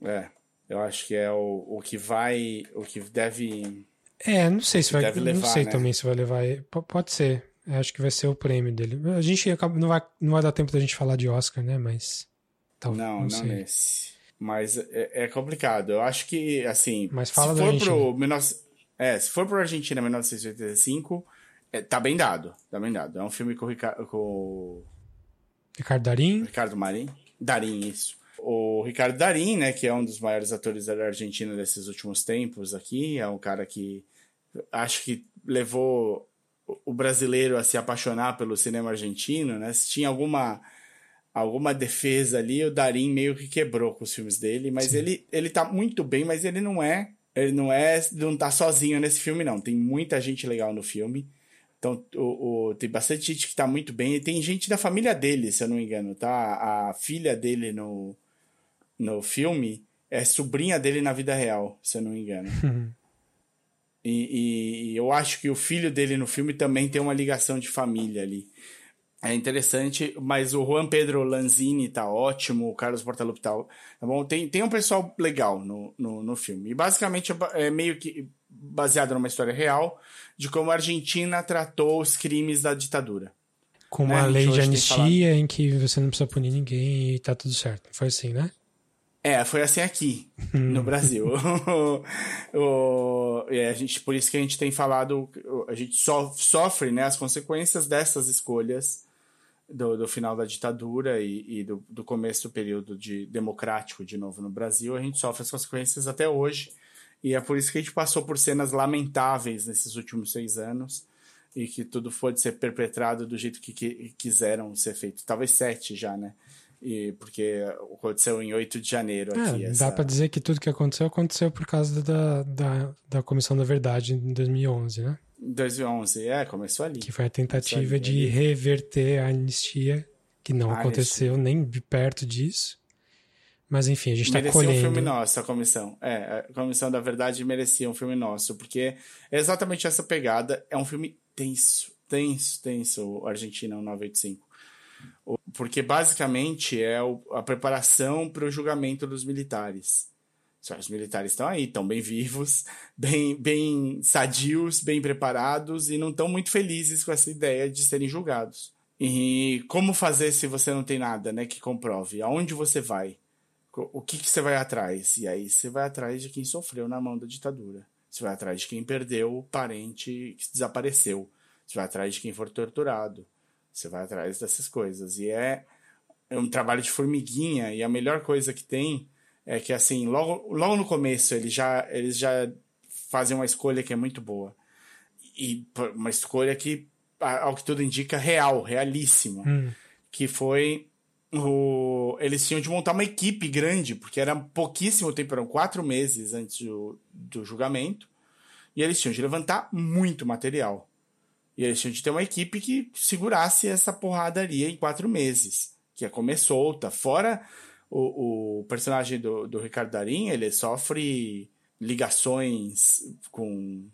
É. Eu acho que é o, o que vai. O que deve. É, não sei se vai. Levar, não sei né? também se vai levar. Pode ser. Acho que vai ser o prêmio dele. A gente acaba, não, vai, não vai dar tempo da gente falar de Oscar, né? Mas. Tal, não, não, não nesse. Mas é, é, complicado. Eu acho que, assim. Mas fala se for Argentina. pro. 19, é, se for pro Argentina 1985, é, tá bem dado. Tá bem dado. É um filme com o Ricardo. Com... Ricardo Darim. Ricardo Marim. Darim, isso. O Ricardo Darim, né, que é um dos maiores atores da Argentina desses últimos tempos aqui, é um cara que acho que levou o brasileiro a se apaixonar pelo cinema argentino, né? Se tinha alguma alguma defesa ali, o Darim meio que quebrou com os filmes dele, mas ele ele tá muito bem, mas ele não é, ele não é, não tá sozinho nesse filme não. Tem muita gente legal no filme. Então, o, o, tem bastante gente que tá muito bem. E tem gente da família dele, se eu não me engano, tá? A filha dele no, no filme é sobrinha dele na vida real, se eu não me engano. (laughs) e, e, e, eu acho que o filho dele no filme também tem uma ligação de família ali. É interessante, mas o Juan Pedro Lanzini tá ótimo, o Carlos Portalupi tá, tá bom. Tem, tem um pessoal legal no, no, no filme. E basicamente é meio que baseado numa história real de como a Argentina tratou os crimes da ditadura. Com uma né? lei de anistia em que você não precisa punir ninguém e tá tudo certo. Foi assim, né? É, foi assim aqui, no Brasil. (laughs) o, é, a gente, por isso que a gente tem falado, a gente so, sofre né, as consequências dessas escolhas do, do final da ditadura e, e do, do, começo do período de, democrático de novo no Brasil. A gente sofre as consequências até hoje. E é por isso que a gente passou por cenas lamentáveis nesses últimos seis anos e que tudo pode ser perpetrado do jeito que, que quiseram ser feito. Talvez sete já, né? E porque aconteceu em 8 de janeiro aqui. É, essa... Dá para dizer que tudo que aconteceu aconteceu por causa da, da, da Comissão da Verdade em 2011, né? 2011, é, começou ali. Que foi a tentativa ali, de ali. reverter a anistia, que não ah, aconteceu isso. nem perto disso. Mas enfim, a gente está colhendo. Merecia um filme nosso, a comissão. É, a comissão da verdade merecia um filme nosso, porque é exatamente essa pegada. É um filme tenso, tenso, tenso, o Argentina 985. Porque basicamente é a preparação para o julgamento dos militares. Os militares estão aí, estão bem vivos, (laughs) bem, bem sadios, bem preparados e não estão muito felizes com essa ideia de serem julgados. E como fazer se você não tem nada né, que comprove? Aonde você vai? o que, que você vai atrás? E aí você vai atrás de quem sofreu na mão da ditadura. Você vai atrás de quem perdeu o parente que desapareceu. Você vai atrás de quem for torturado. Você vai atrás dessas coisas. E é, é um trabalho de formiguinha. E a melhor coisa que tem é que, assim, logo, logo no começo eles já, eles já fazem uma escolha que é muito boa. E uma escolha que, ao que tudo indica, real, realíssima. Hum. Que foi o, eles tinham de montar uma equipe grande, porque era pouquíssimo tempo, eram quatro meses antes do, do julgamento, e eles tinham de levantar muito material. E tinham de ter uma equipe que segurasse essa porradaria em quatro meses, que ia comer solta. Fora o, o personagem do, do Ricardo Darim, ele sofre ligações com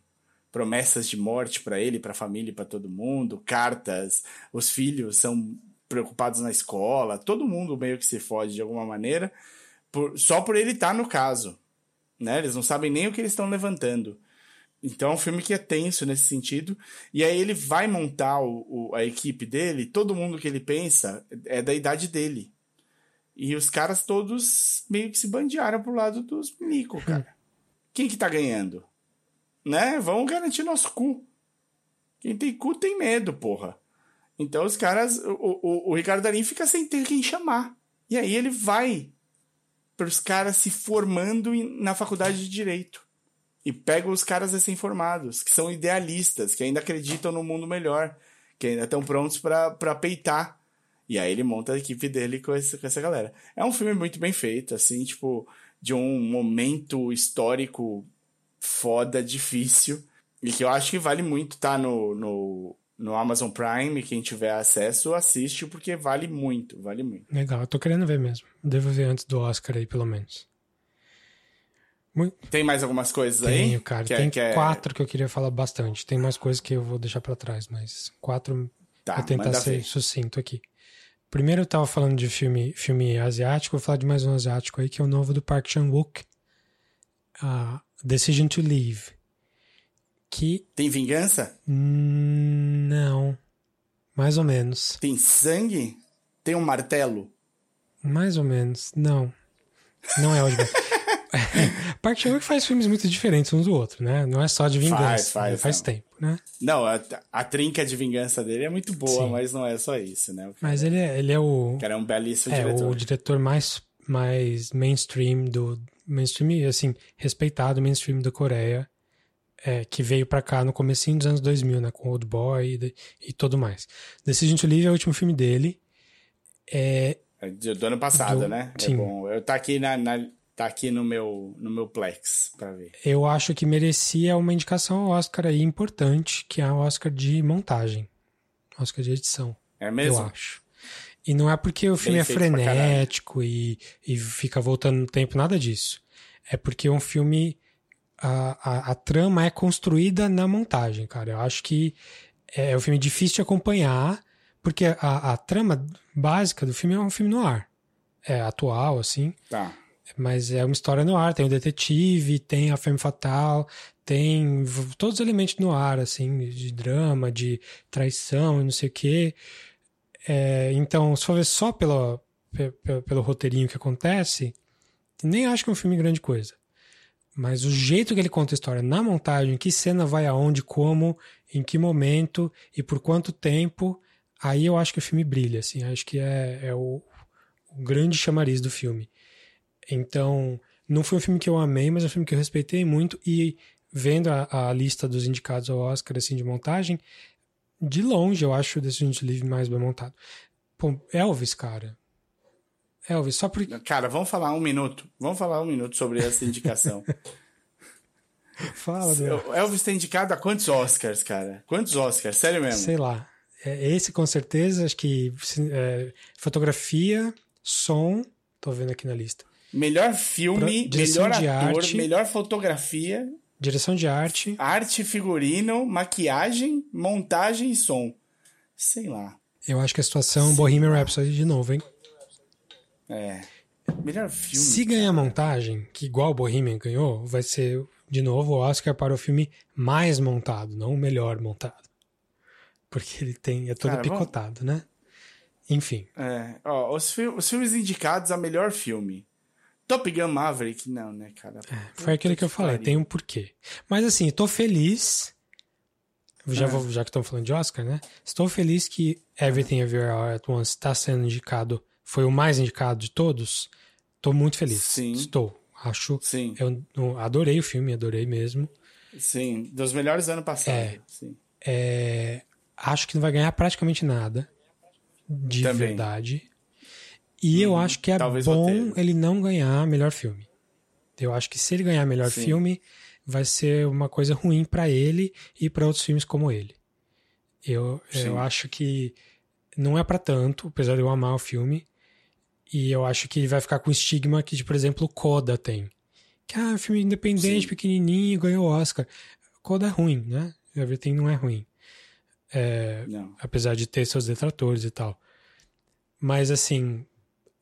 promessas de morte para ele, para a família e para todo mundo, cartas, os filhos são preocupados na escola, todo mundo meio que se fode de alguma maneira, por, só por ele estar tá no caso. Né? Eles não sabem nem o que eles estão levantando. Então é um filme que é tenso nesse sentido. E aí ele vai montar o, o, a equipe dele, todo mundo que ele pensa é da idade dele. E os caras todos meio que se bandearam pro lado dos Nico, (laughs) cara. Quem que tá ganhando? Né? Vamos garantir nosso cu. Quem tem cu tem medo, porra. Então os caras. O, o, o Ricardo Darim fica sem ter quem chamar. E aí ele vai pros caras se formando na faculdade de Direito. E pega os caras recém-formados, que são idealistas, que ainda acreditam no mundo melhor, que ainda estão prontos para peitar. E aí ele monta a equipe dele com, esse, com essa galera. É um filme muito bem feito, assim, tipo, de um momento histórico foda, difícil. E que eu acho que vale muito tá no, no, no Amazon Prime. Quem tiver acesso, assiste, porque vale muito, vale muito. Legal, eu tô querendo ver mesmo. Devo ver antes do Oscar aí, pelo menos. Muito... Tem mais algumas coisas Tenho, aí? Tenho, cara. Que Tem é, que é... quatro que eu queria falar bastante. Tem mais coisas que eu vou deixar para trás, mas quatro tá, vou tentar ser ver. sucinto aqui. Primeiro eu tava falando de filme, filme asiático, vou falar de mais um asiático aí, que é o novo do Park Chan-wook, uh, Decision to Leave. Que... Tem vingança? Hum, não. Mais ou menos. Tem sangue? Tem um martelo? Mais ou menos. Não. Não é o de... (laughs) (laughs) Park Chan-wook faz filmes muito diferentes uns do outro, né? Não é só de vingança. Faz, faz, né? faz tempo, né? Não, a, a, trinca de vingança dele é muito boa, Sim. mas não é só isso, né? Mas ele é, ele é o... O cara é um belíssimo é, diretor. o diretor mais, mais mainstream do... Mainstream, assim, respeitado mainstream da Coreia. É, que veio para cá no comecinho dos anos 2000, né? Com Old Boy e, e tudo mais. Decision to Leave é o último filme dele. É... é do ano passado, do... né? É Sim. É bom. Eu tá aqui na, na tá aqui no meu, no meu Plex para ver. Eu acho que merecia uma indicação ao Oscar aí importante, que é o Oscar de montagem. Oscar de edição. É mesmo? Eu acho. E não é porque o filme Bem é frenético e, e fica voltando no tempo, nada disso. É porque um filme. A, a, a trama é construída na montagem, cara. Eu acho que é um filme difícil de acompanhar, porque a, a trama básica do filme é um filme no ar. É atual, assim. Tá. Mas é uma história no ar, tem o detetive, tem a femme fatal, tem todos os elementos no ar, assim, de drama, de traição não sei o quê. É, então, se for ver só pelo, pelo, pelo roteirinho que acontece, nem acho que é um filme grande coisa. Mas o jeito que ele conta a história na montagem, que cena vai aonde, como, em que momento e por quanto tempo, aí eu acho que o filme brilha, assim. Acho que é, é o, o grande chamariz do filme. Então, não foi um filme que eu amei, mas é um filme que eu respeitei muito e vendo a, a lista dos indicados ao Oscar assim de montagem, de longe eu acho o Decision to Live mais bem montado. Pô, Elvis, cara. Elvis, só porque. Cara, vamos falar um minuto. Vamos falar um minuto sobre essa indicação. (laughs) Fala, meu. Elvis tem indicado a quantos Oscars, cara? Quantos Oscars? Sério mesmo? Sei lá. É, esse com certeza, acho que é, fotografia, som, tô vendo aqui na lista. Melhor filme, melhor ator, arte, melhor fotografia. Direção de arte. Arte, figurino, maquiagem, montagem e som. Sei lá. Eu acho que a situação Sei Bohemian lá. Rhapsody de novo, hein? É. Melhor filme. Se ganhar montagem, que igual o Bohemian ganhou, vai ser de novo o Oscar para o filme mais montado, não o melhor montado. Porque ele tem é todo Cara, picotado, vamos... né? Enfim. É, ó, os, fi os filmes indicados a melhor filme. Top Gun Maverick, não, né, cara? É, foi aquilo que eu falei, tem um porquê. Mas assim, tô feliz. Já, é. vou, já que estamos falando de Oscar, né? Estou feliz que Everything Everywhere All at Once está sendo indicado, foi o mais indicado de todos. Estou muito feliz. Sim. Estou. Acho. Sim. Eu, eu adorei o filme, adorei mesmo. Sim, dos melhores anos passados. É, Sim. É, acho que não vai ganhar praticamente nada. De Também. verdade. E eu uhum. acho que é bom ele não ganhar melhor filme. Eu acho que se ele ganhar melhor Sim. filme, vai ser uma coisa ruim para ele e para outros filmes como ele. Eu, eu acho que não é para tanto, apesar de eu amar o filme. E eu acho que ele vai ficar com o estigma que, por exemplo, o Coda tem. Que ah, filme independente, Sim. pequenininho, ganhou Oscar. Coda é ruim, né? Everything não é ruim. É, apesar de ter seus detratores e tal. Mas assim,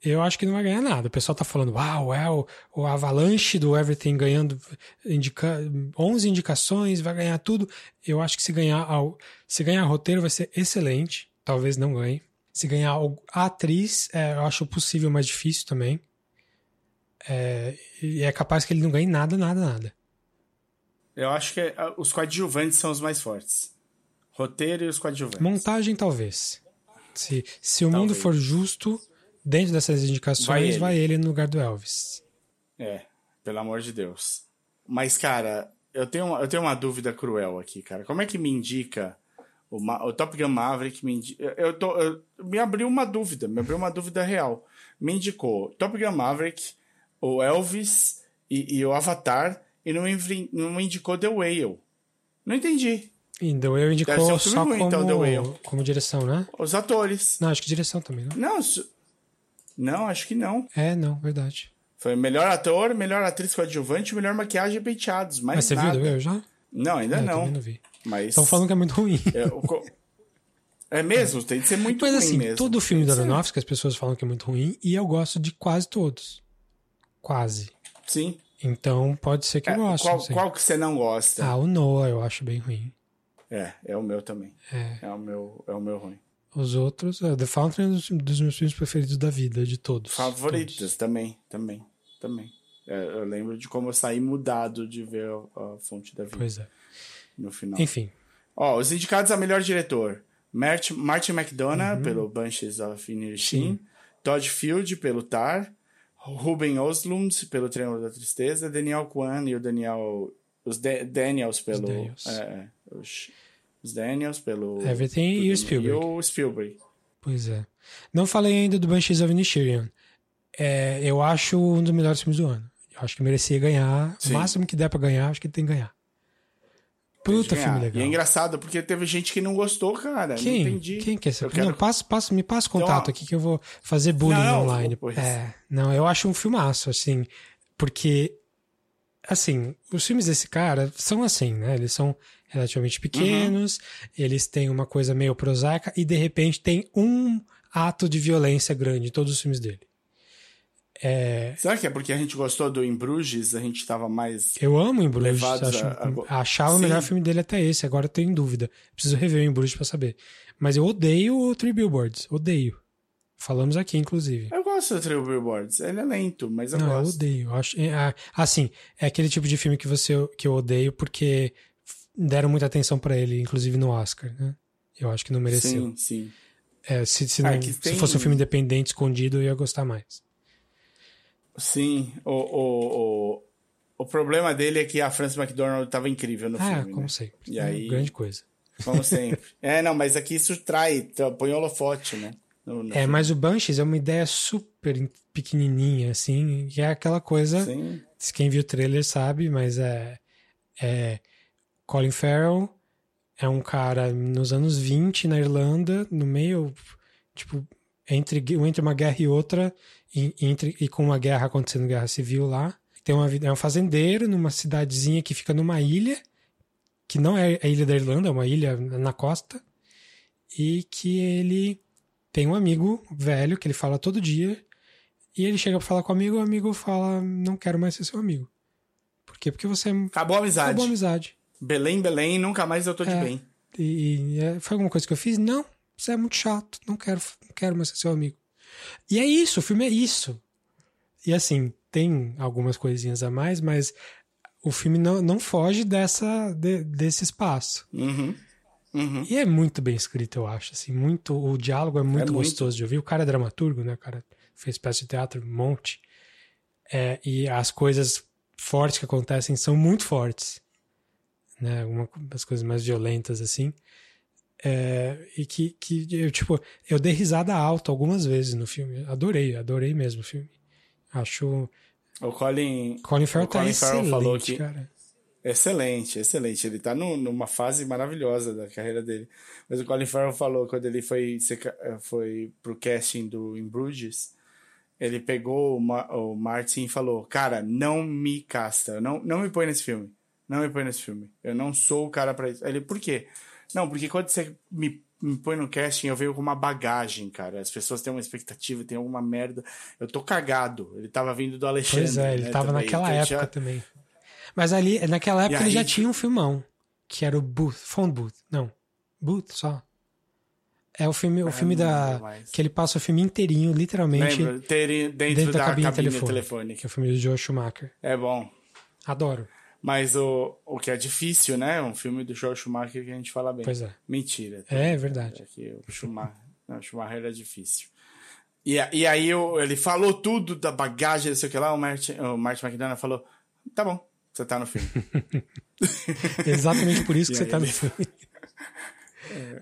eu acho que não vai ganhar nada. O pessoal tá falando, uau, é o, o Avalanche do Everything ganhando indica, 11 indicações, vai ganhar tudo. Eu acho que se ganhar, se ganhar roteiro vai ser excelente. Talvez não ganhe. Se ganhar a atriz, é, eu acho possível, mas difícil também. É, e é capaz que ele não ganhe nada, nada, nada. Eu acho que é, os coadjuvantes são os mais fortes. Roteiro e os coadjuvantes. Montagem, talvez. Se, se o talvez. mundo for justo, dentro dessas indicações, vai ele. vai ele no lugar do Elvis. É, pelo amor de Deus. Mas, cara, eu tenho, uma, eu tenho uma dúvida cruel aqui, cara. Como é que me indica o, o Top Gun Maverick? Me, indica, eu tô, eu, me abriu uma dúvida, me abriu uma dúvida real. Me indicou Top Gun Maverick, o Elvis e, e o Avatar, e não, não me indicou The Whale. Não entendi. E The Whale indicou só ruim, então, como, então, como direção, né? Os atores. Não, acho que direção também, não? Não, não, acho que não. É, não, verdade. Foi melhor ator, melhor atriz coadjuvante, melhor maquiagem e penteados. Mais Mas você nada. viu eu já? Não, ainda não. não vi. Mas... Estão falando que é muito ruim. É, é mesmo, é. tem que ser muito Mas, ruim assim, mesmo. todo filme da Aronofsky as pessoas falam que é muito ruim e eu gosto de quase todos. Quase. Sim. Então pode ser que eu é, goste. Qual, qual que você não gosta? Ah, o Noah eu acho bem ruim. É, é o meu também. É. É o meu, é o meu ruim. Os outros, uh, The Fountain é um dos, meus filmes preferidos da vida, de todos. Favoritos todos. também, também, também. É, eu lembro de como eu saí mudado de ver a, a, Fonte da Vida. Pois é. No final. Enfim. Ó, os indicados a melhor diretor. Martin, Martin McDonough, uhum. pelo Banshees of Inisherin. Todd Field, pelo Tar. Ruben Oslund, pelo Triângulo da Tristeza. Daniel Kwan e o Daniel... Os de, Daniels, pelo... Os Daniels. É, é os, os Daniels, pelo. Everything e o Spielberg. E o Spielberg. Pois é. Não falei ainda do Banshees of Inisherin. É, eu acho um dos melhores filmes do ano. Eu acho que merecia ganhar. Sim. O máximo que der pra ganhar, acho que tem que ganhar. Puta filme legal. E é engraçado, porque teve gente que não gostou, cara. Quem? Não entendi. Quem que é esse? Quero... Não, passa, passa, me passa contato então, aqui que eu vou fazer bullying não, online. É, não, eu acho um filmaço, assim. Porque, assim, os filmes desse cara são assim, né? Eles são relativamente pequenos, uhum. eles têm uma coisa meio prosaica e de repente tem um ato de violência grande em todos os filmes dele. É... Será que é porque a gente gostou do Em Bruges? A gente estava mais. Eu amo Em Bruges. Acho, a... Achava Sim. o melhor filme dele até esse, agora eu tenho dúvida. Preciso rever o Em Bruges pra saber. Mas eu odeio o Three Billboards. Odeio. Falamos aqui, inclusive. Eu gosto do Three Billboards. Ele é lento, mas eu Não, gosto. eu odeio. Eu acho, é, assim, é aquele tipo de filme que, você, que eu odeio porque deram muita atenção para ele, inclusive no Oscar, né? Eu acho que não mereceu. Sim, sim. É, se, se, ah, não, tem... se, fosse um filme independente, escondido, eu ia gostar mais. Sim, o, o, o, o problema dele é que a Frances McDormand estava incrível no ah, filme. como né? sempre. E é aí, grande coisa. Como (laughs) sempre. é, não, mas aqui isso trai, põe holofote, né? No, no é, filme. mas o Banshees é uma ideia super pequenininha, assim, que é aquela coisa... Sim. Quem viu o trailer sabe, mas é... é Colin Farrell é um cara nos anos 20 na Irlanda, no meio, tipo, entre, entre uma guerra e outra, e, entre, e com uma guerra acontecendo, guerra civil lá. Tem uma, é um fazendeiro numa cidadezinha que fica numa ilha, que não é a ilha da Irlanda, é uma ilha na costa, e que ele tem um amigo velho que ele fala todo dia, e ele chega pra falar com o amigo, o amigo fala: Não quero mais ser seu amigo. Por quê? Porque você. Acabou a amizade. Acabou a amizade. Belém, Belém, nunca mais eu tô de é, bem. E, e é, foi alguma coisa que eu fiz? Não, você é muito chato, não quero, não quero mais ser seu amigo. E é isso, o filme é isso. E assim, tem algumas coisinhas a mais, mas o filme não, não foge dessa, de, desse espaço. Uhum. Uhum. E é muito bem escrito, eu acho. Assim, muito, o diálogo é muito é gostoso muito. de ouvir. O cara é dramaturgo, né? O cara fez peça de teatro, um monte. É, e as coisas fortes que acontecem são muito fortes né? Uma das coisas mais violentas, assim. É, e que, que eu, tipo, eu dei risada alta algumas vezes no filme. Adorei, adorei mesmo o filme. Acho. O Colin. Colin Farrell, o tá Colin Farrell falou que. Cara. Excelente, excelente. Ele tá numa fase maravilhosa da carreira dele. Mas o Colin Farrell falou quando ele foi, foi pro casting do In Bruges, ele pegou o, Ma, o Martin e falou: Cara, não me casta, não, não me põe nesse filme. Não me põe nesse filme. Eu não sou o cara para isso. Aí ele, por quê? Não, porque quando você me, me põe no casting, eu venho com uma bagagem, cara. As pessoas têm uma expectativa, tem alguma merda. Eu tô cagado. Ele tava vindo do Alexandre. Pois é, ele né, tava também. naquela Então, época já- também. Mas ali, naquela época, E ele já aí- tinha um filmão, que era o Booth, Phone Booth. Não, Booth só. É o filme, o Ah, filme da. lembro mais. Que ele passa o filme inteirinho, literalmente, Lembra? Ter dentro, dentro da, da, cabine, cabine, telefônica, telefônica. Que é o filme do Joe Schumacher. É bom. Adoro. Mas o, o que é difícil, né? Um filme do Joel Schumacher que a gente fala bem. Pois é. Mentira. É verdade. É que o Schumacher, (laughs) não, o Schumacher era difícil. E, e aí o- ele falou tudo da bagagem, não sei o que lá, o Martin, o Martin McDonough falou, tá bom, você tá no filme. (laughs) Exatamente por isso (laughs) que E você tá no ele- filme.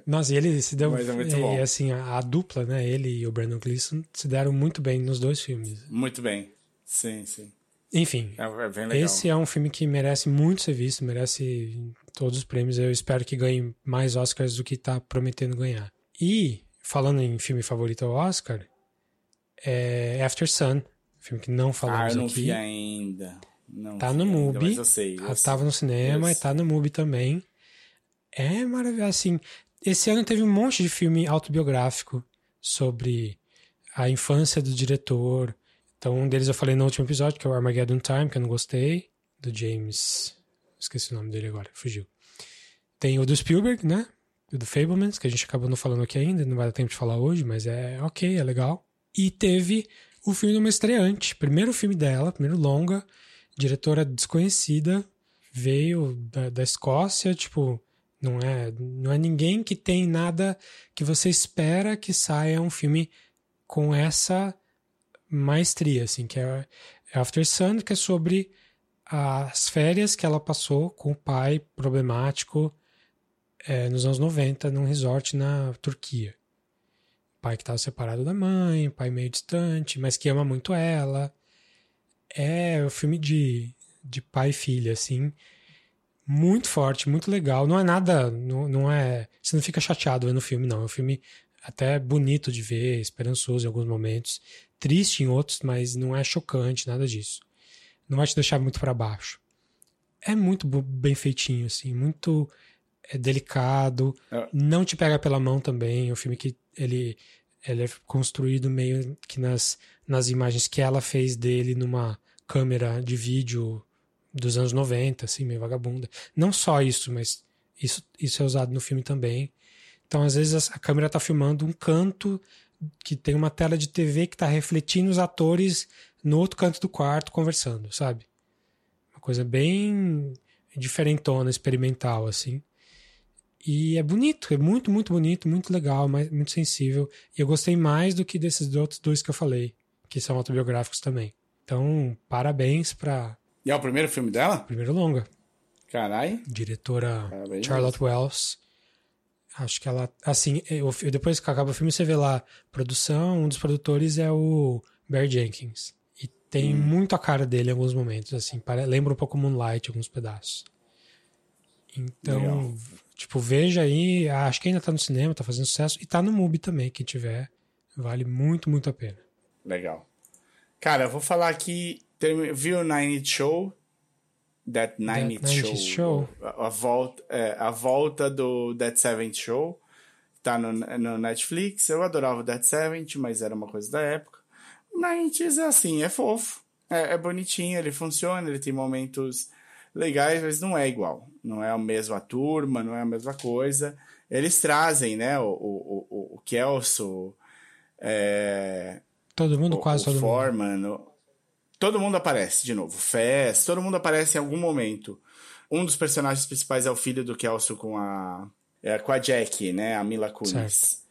Nossa, e ele se deu. Mas é muito e, bom. assim, a, a dupla, né? Ele e o Brandon Gleeson se deram muito bem nos dois filmes. Muito bem. Sim, sim. Enfim, É, é esse é um filme que merece muito ser visto, merece todos os prêmios. Eu espero que ganhe mais Oscars do que tá prometendo ganhar. E, falando em filme favorito ao Oscar, é After Sun, filme que não ah, falamos eu não aqui. vi ainda. Não Tá vi no ainda, MUBI. Mas eu sei. eu Ah, sei. tava no cinema Eu e tá no MUBI também. É maravilhoso. Assim, esse ano teve um monte de filme autobiográfico sobre a infância do diretor. Então, um deles eu falei no último episódio, que é o Armageddon Time, que eu não gostei, do James. Esqueci o nome dele agora, fugiu. Tem o do Spielberg, né? O do Fablemans, que a gente acabou não falando aqui ainda, não vai dar tempo de falar hoje, mas é ok, é legal. E teve o filme de uma estreante, primeiro filme dela, primeiro longa, diretora desconhecida, veio da, da Escócia, tipo, não é, não é ninguém que tem nada que você espera que saia um filme com essa maestria, assim, que é After Sun, que é sobre as férias que ela passou com o pai problemático é, nos anos 90 num resort na Turquia. Pai que estava separado da mãe, pai meio distante, mas que ama muito ela. É um filme de, de pai e filha, assim. Muito forte, muito legal. Não é nada. Não, não é. Você não fica chateado vendo o filme, não. É um filme até bonito de ver, esperançoso em alguns momentos, triste em outros, mas não é chocante, nada disso. Não vai te deixar muito para baixo. É muito bem feitinho, assim, muito é, delicado. É. Não te pega pela mão também. É um filme que ele, ele é construído meio que nas, nas imagens que ela fez dele numa câmera de vídeo dos anos 90, assim, meio vagabunda. Não só isso, mas isso, isso é usado no filme também. Então, às vezes, a câmera tá filmando um canto que tem uma tela de TV que tá refletindo os atores no outro canto do quarto conversando, sabe? Uma coisa bem diferentona, experimental, assim. E é bonito, é muito, muito bonito, muito legal, mas muito sensível. E eu gostei mais do que desses outros dois que eu falei, que são autobiográficos também. Então, parabéns pra E é o primeiro filme dela? primeiro longa, Carai. diretora Parabéns. Charlotte Wells. Acho que ela, assim, eu, depois que acaba o filme, você vê lá produção, um dos produtores é o Barry Jenkins. E tem Hum. muito a cara dele em alguns momentos, assim, pare- lembra um pouco Moonlight, alguns pedaços. Então, Legal. tipo, veja aí, acho que ainda tá no cinema, tá fazendo sucesso, e tá no MUBI também, quem tiver, vale muito, muito a pena. Legal. Cara, eu vou falar aqui. Termi... Viu o Nine Show? That Nine That Inch Nine Inch Show. Show. A, a volta, é, a volta do That Seventh Show. Tá no, no Netflix. Eu adorava o That Seventh, mas era uma coisa da época. O Nine Inches é assim, é fofo. É, é bonitinho, ele funciona, ele tem momentos legais, mas não é igual. Não é a mesma turma, não é a mesma coisa. Eles trazem, né, o, o, o, o Kelso, é, Todo mundo, quase o todo mundo. Foreman, o- todo mundo aparece de novo. Fez, todo mundo aparece em algum momento. Um dos personagens principais é o filho do Kelso com a é, com a Jack, né, a Mila Kunis.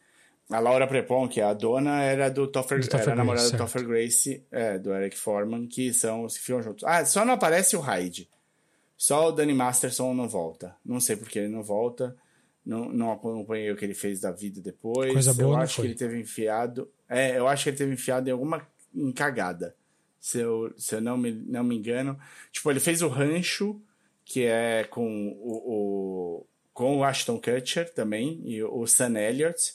A Laura Prepon, que é a dona, era do Topher, Do Topher era a namorada Grace, do certo. Topher Grace, é, do Eric Foreman, que são os que ficam juntos. Ah, só não aparece o Hyde. Só o Danny Masterson não volta. Não sei por que ele não volta. Não, não acompanhei o que ele fez da vida depois. Coisa boa eu acho foi. que ele teve enfiado. É, eu acho que ele teve enfiado em alguma encagada. Se eu, se eu não, me, não me engano. Tipo, ele fez o Rancho, que é com o, o- com o Ashton Kutcher também, e o Sam Elliott,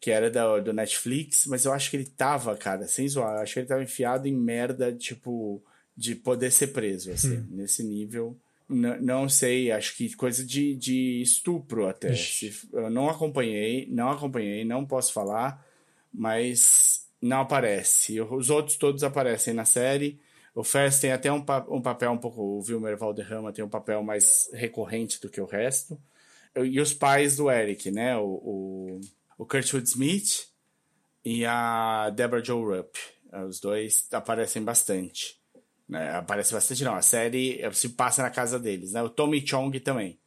que era da, do Netflix, mas eu acho que ele tava, cara, sem zoar, eu acho que ele tava enfiado em merda, tipo, de poder ser preso, assim, Hum. nesse nível. não sei, acho que coisa de, de estupro até. Se, eu não acompanhei, não acompanhei, não posso falar, mas não aparece. Os outros todos aparecem na série. O Fest tem até um, um papel um pouco. O Wilmer Valderrama tem um papel mais recorrente do que o resto. E os pais do Eric, né? O, o, o Kurtwood Smith e a Deborah Joe Rupp. Os dois aparecem bastante. Né? Aparece bastante, não. A série se passa na casa deles, né? O Tommy Chong também.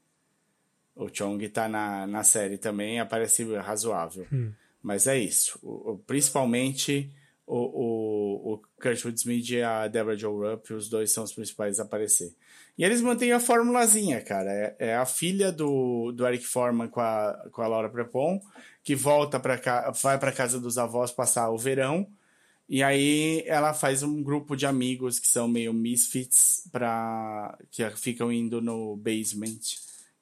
O Chong tá na, na série também, aparece razoável. Hum. Mas é isso. O, o, principalmente o, o, o Kurtwood Smith e a Deborah Joe Rupp, os dois são os principais a aparecer. E eles mantêm a formulazinha, cara. É, é a filha do, do Eric Forman com a, com a Laura Prepon, que volta para cá, vai para casa dos avós passar o verão. E aí ela faz um grupo de amigos que são meio misfits para que ficam indo no basement.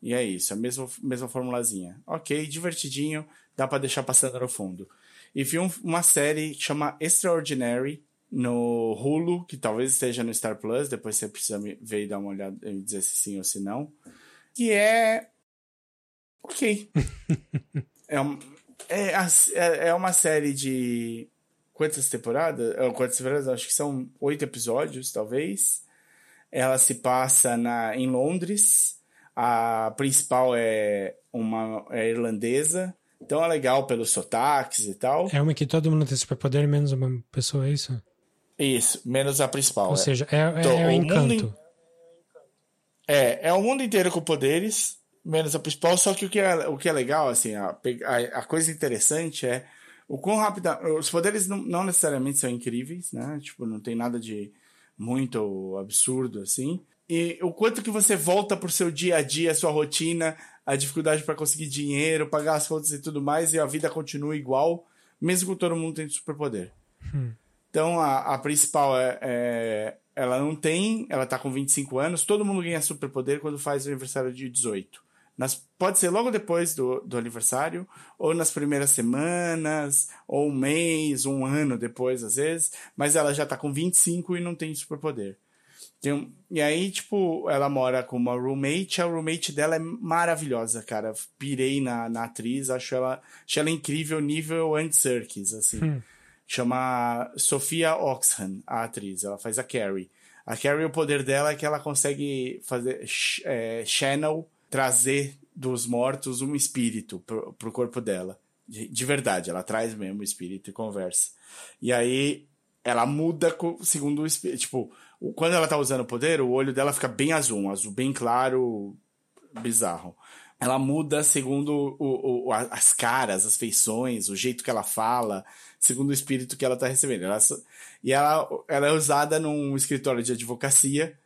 E é isso, a mesma, mesma formulazinha. Ok, divertidinho, dá para deixar passando no fundo. E vi um, uma série que chama Extraordinary no Hulu, que talvez esteja no Star Plus, depois você precisa ver e dar uma olhada e dizer se sim ou se não. Que é. Ok. (laughs) é, um, é, é, é uma série de. Quantas temporadas? É, quantas temporadas? Acho que são oito episódios, talvez. Ela se passa na, em Londres. A principal é uma é irlandesa então é legal pelos sotaques e tal. É uma que todo mundo tem superpoder, menos uma pessoa, é isso? Isso, menos a principal. Ou é. seja, é, é, então, é o encanto. Mundo, é, é o mundo inteiro com poderes, menos a principal, só que o que é, o que é legal, assim, a, a, a coisa interessante é o quão rápido. Os poderes não, não necessariamente são incríveis, né? Tipo, não tem nada de muito absurdo assim. E o quanto que você volta pro seu dia a dia, sua rotina, a dificuldade para conseguir dinheiro, pagar as contas e tudo mais, e a vida continua igual, mesmo com todo mundo tendo superpoder. Hum. Então a, a principal é, é, Ela não tem, ela tá com 25 anos, todo mundo ganha superpoder quando faz o aniversário de 18. Nas, pode ser logo depois do, do aniversário, ou nas primeiras semanas, ou um mês, um ano depois, às vezes, mas ela já tá com 25 e não tem superpoder. Tem, e aí, tipo, ela mora com uma roommate, a roommate dela é maravilhosa, cara. Pirei na, na atriz, acho ela, acho ela incrível, nível Andy Serkis, assim. Hum. Chama Sofia Oxhan, a atriz, ela faz a Carrie. A Carrie, o poder dela é que ela consegue fazer é, channel, trazer dos mortos um espírito pro, pro corpo dela. De, de verdade, ela traz mesmo o espírito e conversa. E aí, ela muda segundo o espírito, tipo quando ela tá usando o poder, o olho dela fica bem azul, um azul bem claro, bizarro. Ela muda segundo o, o, as caras, as feições, o jeito que ela fala, segundo o espírito que ela tá recebendo. Ela, e ela, ela é usada num escritório de advocacia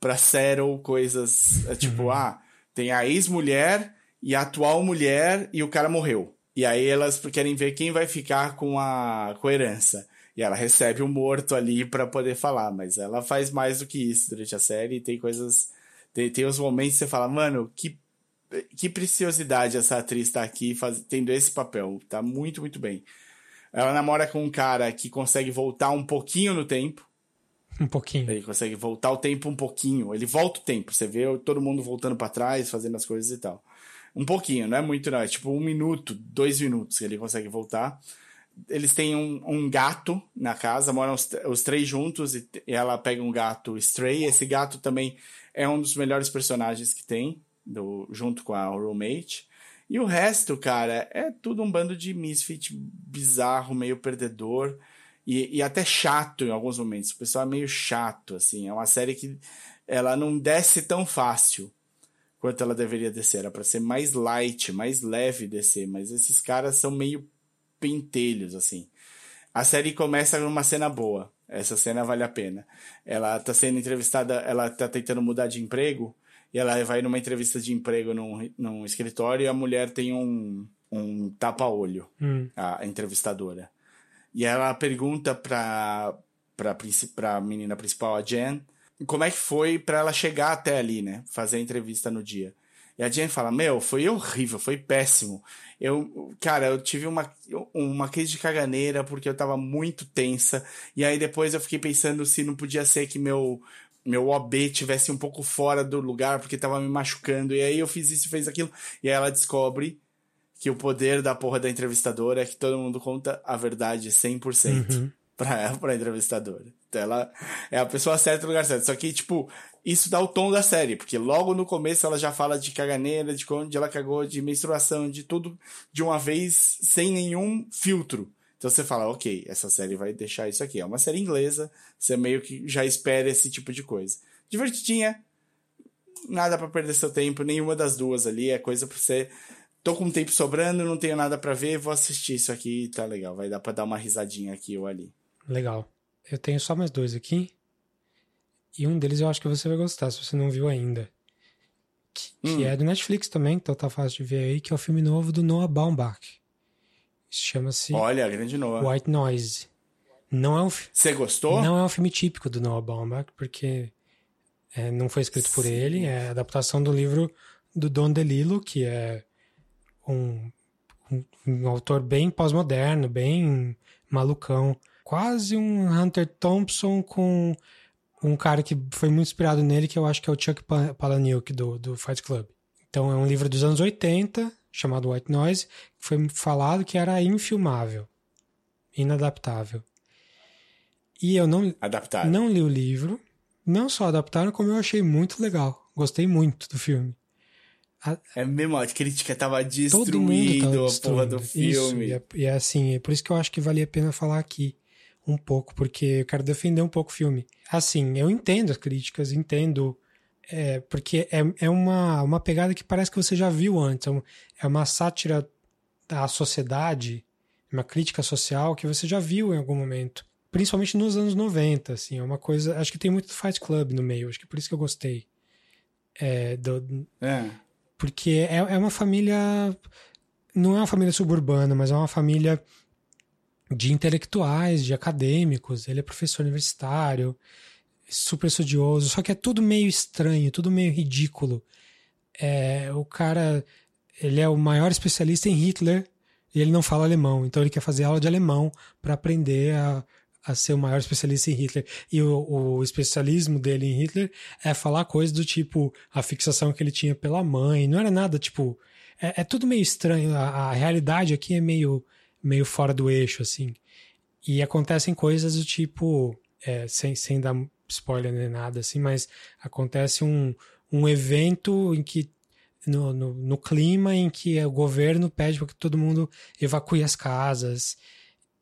para settle coisas, é tipo, uhum. ah, tem a ex-mulher e a atual mulher e o cara morreu. E aí elas querem ver quem vai ficar com a, com a herança. E ela recebe o um morto ali para poder falar, mas ela faz mais do que isso durante a série e tem coisas. Tem, tem os momentos que você fala, mano, que, que preciosidade essa atriz tá aqui faz, tendo esse papel. Tá muito, muito bem. Ela namora com um cara que consegue voltar um pouquinho no tempo. Um pouquinho. Ele consegue voltar o tempo um pouquinho. Ele volta o tempo. Você vê todo mundo voltando para trás, fazendo as coisas e tal. Um pouquinho, não é muito, não. É tipo um minuto, dois minutos que ele consegue voltar eles têm um, um, gato na casa, moram os, os três juntos e, e, ela pega um gato stray. Esse gato também é um dos melhores personagens que tem, do, junto com a roommate. E o resto, cara, é tudo um bando de misfit bizarro, meio perdedor e, e até chato em alguns momentos. O pessoal é meio chato, assim. É uma série que ela não desce tão fácil quanto ela deveria descer. Era para ser mais light, mais leve descer, mas esses caras são meio pentelhos, assim. A série começa numa cena boa. Essa cena vale a pena. Ela tá sendo entrevistada, ela tá tentando mudar de emprego, e ela vai numa entrevista de emprego num, num escritório e a mulher tem um, um tapa-olho, hum. a entrevistadora. E ela pergunta pra, pra, pra menina principal, a Jen, como é que foi para ela chegar até ali, né? Fazer a entrevista no dia. E a Jen fala: Meu, foi horrível, foi péssimo. Eu, cara, eu tive uma, uma crise de caganeira porque eu tava muito tensa. E aí depois eu fiquei pensando se não podia ser que meu meu OB tivesse um pouco fora do lugar porque tava me machucando. E aí eu fiz isso e fez aquilo. E aí ela descobre que o poder da porra da entrevistadora é que todo mundo conta a verdade 100% uhum. pra, pra entrevistadora. Então ela é a pessoa certa no lugar certo. Só que, tipo, isso dá o tom da série, porque logo no começo ela já fala de caganeira, de onde ela cagou, de menstruação, de tudo de uma vez, sem nenhum filtro. Então você fala, ok, essa série vai deixar isso aqui. É uma série inglesa, você meio que já espera esse tipo de coisa. Divertidinha, nada para perder seu tempo, nenhuma das duas ali, é coisa pra você. Tô com tempo sobrando, não tenho nada para ver, vou assistir isso aqui, tá legal. Vai dar pra dar uma risadinha aqui ou ali. Legal. Eu tenho só mais dois aqui. E um deles eu acho que você vai gostar, se você não viu ainda. Que, hum. que é do Netflix também, então tá fácil de ver aí, que é o filme novo do Noah Baumbach. Chama-se. Olha, grande Noah. White Noise. Não é um. Você gostou? Não é um filme típico do Noah Baumbach, porque é, não foi escrito Sim. por ele. É adaptação do livro do Don DeLillo, que é um, um, um autor bem pós-moderno, bem malucão. Quase um Hunter Thompson com um cara que foi muito inspirado nele, que eu acho que é o Chuck Palahniuk do, do Fight Club. Então é um livro dos anos 80, chamado White Noise, que foi falado que era infilmável, inadaptável. E eu não, Adaptado. não li o livro, não só adaptaram, como eu achei muito legal. Gostei muito do filme. A... É mesmo, a crítica tava destruindo a porra do filme. Isso, e, é, e é assim, é por isso que eu acho que valia a pena falar aqui um pouco, porque eu quero defender um pouco o filme. Assim, eu entendo as críticas, entendo. É, porque é, é uma, uma pegada que parece que você já viu antes. É, é uma sátira da sociedade, uma crítica social que você já viu em algum momento. Principalmente nos anos 90, assim. É uma coisa. Acho que tem muito Fight Club no meio, acho que é por isso que eu gostei. É, do, é. Porque é, é uma família. Não é uma família suburbana, mas é uma família de intelectuais, de acadêmicos. Ele é professor universitário, super estudioso, só que é tudo meio estranho, tudo meio ridículo. É, o cara, ele é o maior especialista em Hitler e ele não fala alemão, então ele quer fazer aula de alemão para aprender a, a ser o maior especialista em Hitler. E o, o, especialismo dele em Hitler é falar coisas do tipo a fixação que ele tinha pela mãe. Não era nada tipo. É, é tudo meio estranho. A, a, realidade aqui é meio meio fora do eixo, assim. E acontecem coisas do tipo, é, sem, sem dar spoiler nem nada, assim, mas acontece um, um evento em que no, no, no, clima em que o governo pede para que todo mundo evacue as casas.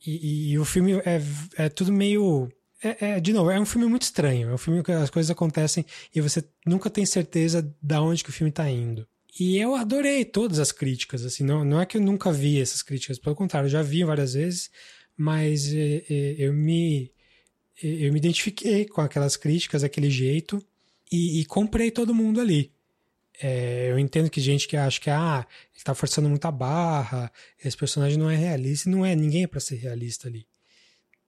E, e, e o filme é, é tudo meio. É, é, de novo, é um filme muito estranho. É um filme que as coisas acontecem e você nunca tem certeza de onde que o filme está indo. E eu adorei todas as críticas, assim, não, não é que eu nunca vi essas críticas, pelo contrário, eu já vi várias vezes, mas é, é, eu me eu me identifiquei com aquelas críticas daquele jeito e, e comprei todo mundo ali. É, eu entendo que gente que acha que ah, ele tá forçando muita barra, esse personagem não é realista, e não é, ninguém é para ser realista ali.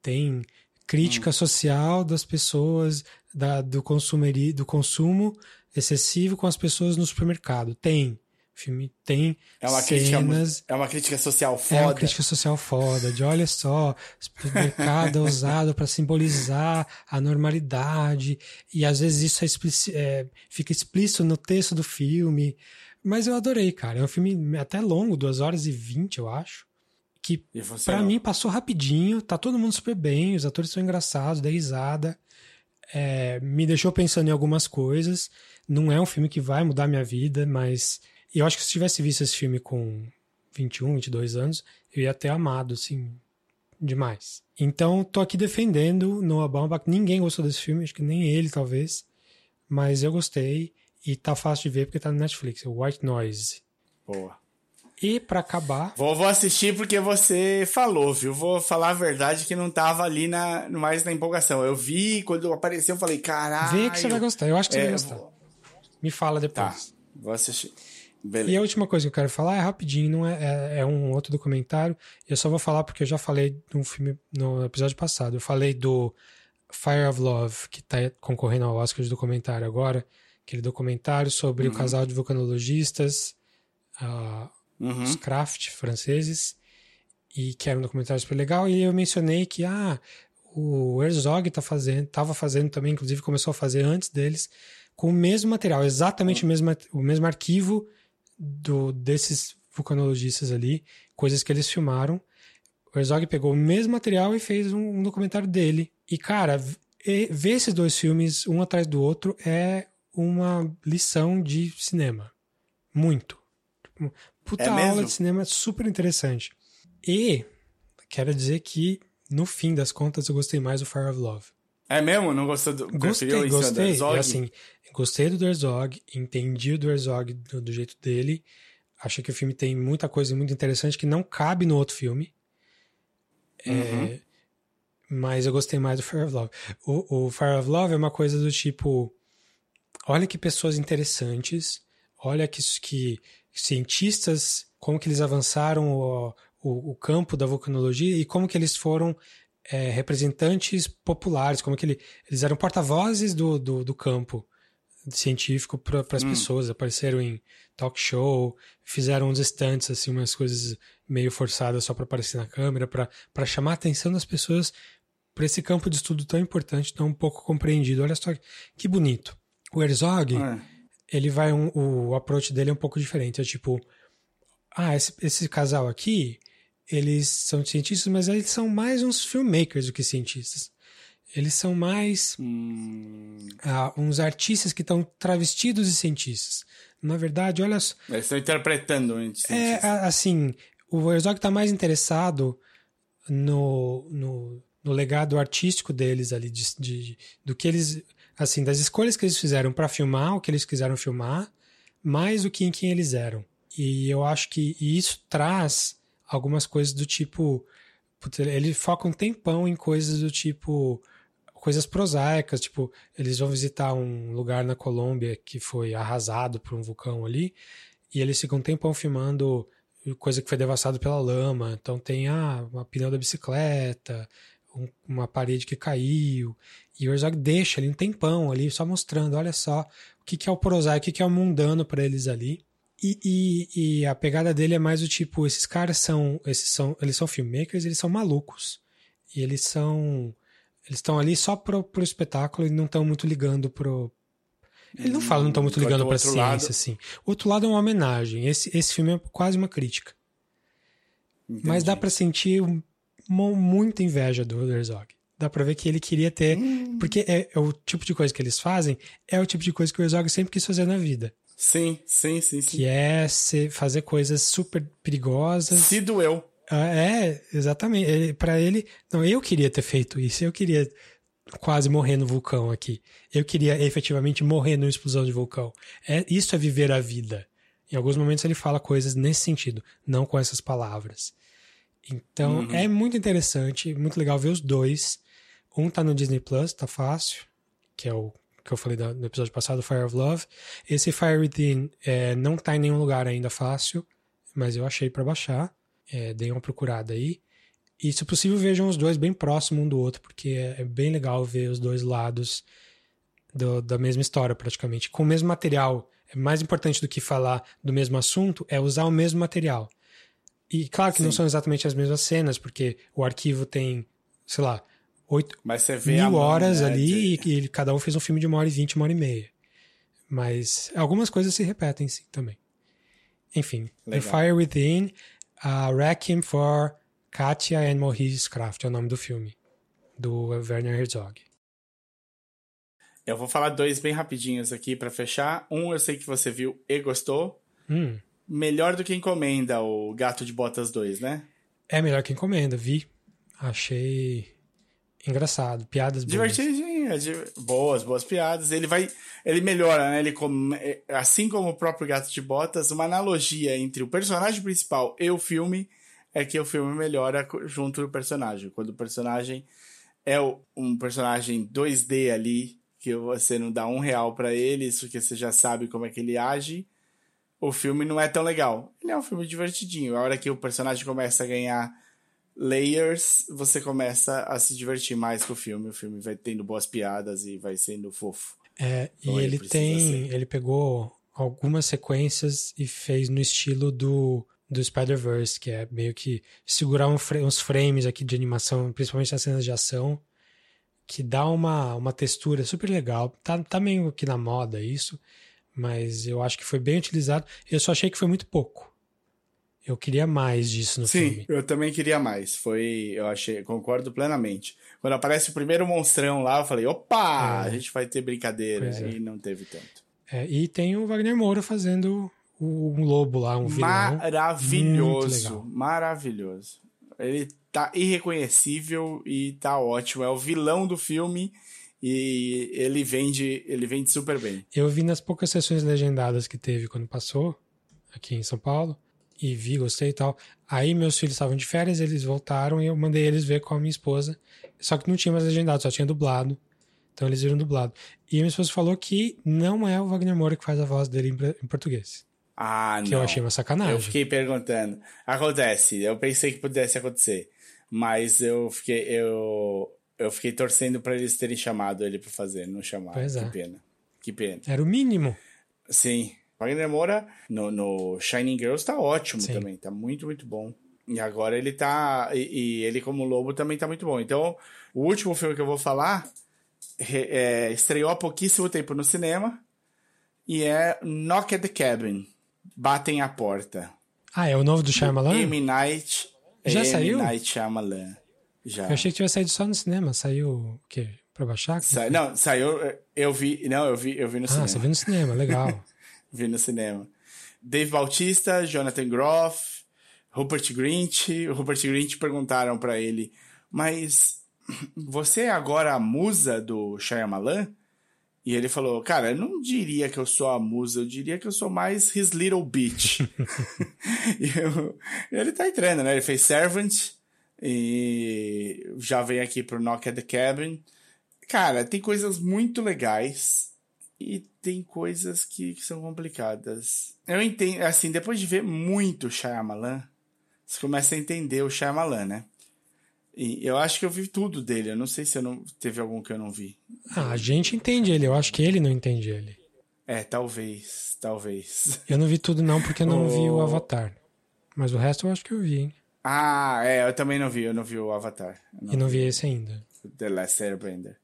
Tem crítica hum. social das pessoas, da, do, consumeri, do consumo excessivo com as pessoas no supermercado. Tem. O filme tem é uma cenas... Crítica, é uma crítica social foda. É uma crítica social foda. De olha só, supermercado é usado para simbolizar a normalidade. E às vezes isso é é, fica explícito no texto do filme. Mas eu adorei, cara. É um filme até longo, duas horas e vinte, eu acho. Que para mim passou rapidinho, tá todo mundo super bem, os atores são engraçados, dei risada. É, me deixou pensando em algumas coisas. Não é um filme que vai mudar minha vida, mas eu acho que se tivesse visto esse filme com 21, 22 anos, eu ia ter amado, assim, demais. Então, tô aqui defendendo Noah Baumbach. Ninguém gostou desse filme, acho que nem ele, talvez. Mas eu gostei e tá fácil de ver porque tá no Netflix. É White Noise. Boa. E para acabar. Vou, vou assistir porque você falou, viu? Vou falar a verdade que não tava ali na, mais na empolgação. Eu vi, quando apareceu, eu falei, caralho. Vê que você vai gostar. Eu acho que você é, vai gostar. Me fala depois. Tá, vou assistir. Beleza. E a última coisa que eu quero falar é rapidinho, não é, é, é, um outro documentário. Eu só vou falar porque eu já falei no filme no episódio passado. Eu falei do Fire of Love, que está concorrendo ao Oscar de documentário agora. Aquele documentário sobre uhum. o casal de vulcanologistas. Uh, uhum. os Kraft franceses, e que era um documentário super legal. E eu mencionei que ah, o Herzog tá fazendo, tava fazendo também, inclusive começou a fazer antes deles, com o mesmo material, exatamente o mesmo, o mesmo arquivo do, desses vulcanologistas ali, coisas que eles filmaram. O Herzog pegou o mesmo material e fez um, um documentário dele. E, cara, ver esses dois filmes, um atrás do outro, é uma lição de cinema. Muito. Tipo, puta é aula de cinema super interessante. E quero dizer que, no fim das contas, eu gostei mais do Fire of Love. É mesmo? Não gostou do Gostei, gostei. Do assim, gostei do Herzog, entendi o do Herzog do, do jeito dele. Achei que o filme tem muita coisa muito interessante que não cabe no outro filme. É, uhum. É, mas eu gostei mais do Fire of Love. O, o Fire of Love é uma coisa do tipo: olha que pessoas interessantes, olha que, que cientistas, como que eles avançaram o, o, o campo da vulcanologia e como que eles foram é, representantes populares, como que ele, eles eram porta-vozes do, do, do, campo científico para as hum. pessoas, apareceram em talk show, fizeram uns estantes, assim, umas coisas meio forçadas só para aparecer na câmera, para chamar a atenção das pessoas para esse campo de estudo tão importante, tão pouco compreendido. Olha só que bonito. O Herzog, é. ele vai um, o approach dele é um pouco diferente. É tipo, ah, esse, esse casal aqui, eles são cientistas, mas eles são mais uns filmmakers do que cientistas. Eles são mais hum. ah, uns artistas que estão travestidos de cientistas. Na verdade, olha só. Eles estão interpretando É, assim, o Herzog está mais interessado no, no, no, legado artístico deles ali, de, de, do que eles. Assim, das escolhas que eles fizeram para filmar, o que eles quiseram filmar, mais do que em quem eles eram. E eu acho que isso traz algumas coisas do tipo. Ele foca um tempão em coisas do tipo. Coisas prosaicas, tipo, eles vão visitar um lugar na Colômbia que foi arrasado por um vulcão ali, e eles ficam um tempão filmando coisa que foi devastada pela lama. Então tem ah, pneu da bicicleta, um, uma parede que caiu. E o Herzog deixa ali um tempão ali, só mostrando, olha só, o que, que é o prosaico, o que, que é o mundano para eles ali. E, e, e, a pegada dele é mais o tipo, esses caras são, esses são, eles são filmmakers, eles são malucos. E eles são, eles estão ali só pro, pro espetáculo e não estão muito ligando pro, ele não fala, não estão muito ligando pra ciência, lado... assim. O outro lado é uma homenagem. Esse, esse filme é quase uma crítica. Entendi. Mas dá para sentir uma, muita inveja do Herzog. Dá pra ver que ele queria ter. Hum. Porque é, é, o tipo de coisa que eles fazem, é o tipo de coisa que o Herzog sempre quis fazer na vida. Sim, sim, sim, sim. Que é ser, fazer coisas super perigosas. Se doeu. Ah, é, exatamente. Para ele, não, eu queria ter feito isso. Eu queria quase morrer no vulcão aqui. Eu queria efetivamente morrer numa explosão de vulcão. É, isso é viver a vida. Em alguns momentos ele fala coisas nesse sentido, não com essas palavras. Então uhum. é muito interessante, muito legal ver os dois. Um tá no Disney Plus, tá fácil, que é o que eu falei no episódio passado, Fire of Love. Esse Fire Within é, não tá em nenhum lugar ainda fácil, mas eu achei para baixar. É, dei uma procurada aí. E, se possível, vejam os dois bem próximos um do outro, porque é, é bem legal ver os dois lados do, da mesma história, praticamente. Com o mesmo material. É mais importante do que falar do mesmo assunto é usar o mesmo material. E claro que Sim. não são exatamente as mesmas cenas, porque o arquivo tem, sei lá, oito mil horas né, ali de... e, e, cada um fez um filme de uma hora e vinte, uma hora e meia. Mas algumas coisas se repetem sim também. Enfim, Legal. The Fire Within, uh, Requiem for Katia and Maurice Kraft é o nome do filme, do Werner Herzog. Eu vou falar dois bem rapidinhos aqui para fechar. Um eu sei que você viu e gostou. Hum. Melhor do que Encomenda, o Gato de Botas 2, né? É melhor que Encomenda, vi. Achei engraçado, piadas boas. Divertidinho, boas, boas piadas. Ele vai, ele melhora, né? Ele é, assim como o próprio Gato de Botas, uma analogia entre o personagem principal e o filme é que o filme melhora junto do personagem. Quando o personagem é um personagem 2D ali, que você não dá um real para ele, isso que você já sabe como é que ele age, o filme não é tão legal. Ele é um filme divertidinho. A hora que o personagem começa a ganhar layers, você começa a se divertir mais com o filme. O filme vai tendo boas piadas e vai sendo fofo. É, e então ele tem. Ser. Ele pegou algumas sequências e fez no estilo do, do Spider-Verse, que é meio que segurar um, uns frames aqui de animação, principalmente nas cenas de ação, que dá uma, uma textura super legal. Tá, tá meio que na moda isso, mas eu acho que foi bem utilizado. Eu só achei que foi muito pouco. Eu queria mais disso no Sim, filme. eu também queria mais. Foi, eu achei, concordo plenamente. Quando aparece o primeiro monstrão lá, eu falei, opa, É. a gente vai ter brincadeira. É. E não teve tanto. É, e tem o Wagner Moura fazendo o, um lobo lá, um vilão. Muito Maravilhoso, legal. maravilhoso. Ele tá irreconhecível e tá ótimo. É o vilão do filme e ele vende, ele vende super bem. Eu vi nas poucas sessões legendadas que teve quando passou, aqui em São Paulo, e vi, gostei e tal. Aí meus filhos estavam de férias, eles voltaram e eu mandei eles ver com a minha esposa. Só que não tinha mais legendado, só tinha dublado. Então eles viram dublado. E minha esposa falou que não é o Wagner Moura que faz a voz dele em, português. Ah, Que não. eu achei uma sacanagem. Eu fiquei perguntando. Acontece, eu pensei que pudesse acontecer, mas eu fiquei eu eu fiquei torcendo pra eles terem chamado ele pra fazer, não chamaram. Pois é. Que pena. Que pena. Era o mínimo. Sim. Wagner Moura no, no Shining Girls tá ótimo Sim. também, tá muito, muito bom. E agora ele tá. E, e ele, como lobo, também tá muito bom. Então, o último filme que eu vou falar é, estreou há pouquíssimo tempo no cinema e é Knock at the Cabin Batem a Porta. Ah, é o novo do Shyamalan? M. Night. Já M. saiu? Night Shyamalan. Já. Eu achei que tivesse saído só no cinema. Saiu o quê? Pra baixar? Sa- Não, saiu. Eu vi. Não, eu vi, eu vi no ah, cinema. você viu no cinema, legal. (laughs) Vi no cinema. Dave Bautista, Jonathan Groff, Rupert Grint. O Rupert Grint perguntaram pra ele, mas você é agora a musa do Shyamalan? E ele falou, cara, eu não diria que eu sou a musa, eu diria que eu sou mais his little bitch. (laughs) (laughs) e eu- ele tá entrando, né? Ele fez Servant e já vem aqui pro Knock at the Cabin. Cara, tem coisas muito legais e tem coisas que, que são complicadas. Eu entendo, assim, depois de ver muito Shyamalan, você começa a entender o Shyamalan, né? E eu acho que eu vi tudo dele. Eu não sei se eu não teve algum que eu não vi. Ah, a gente entende ele, eu acho que ele não entende ele. É, talvez, talvez. Eu não vi tudo não, porque eu não vi o. Avatar. Mas o resto eu acho que eu vi, hein? Ah, é, eu também não vi, eu não vi o Avatar. Eu E não vi esse ainda. The Last Airbender.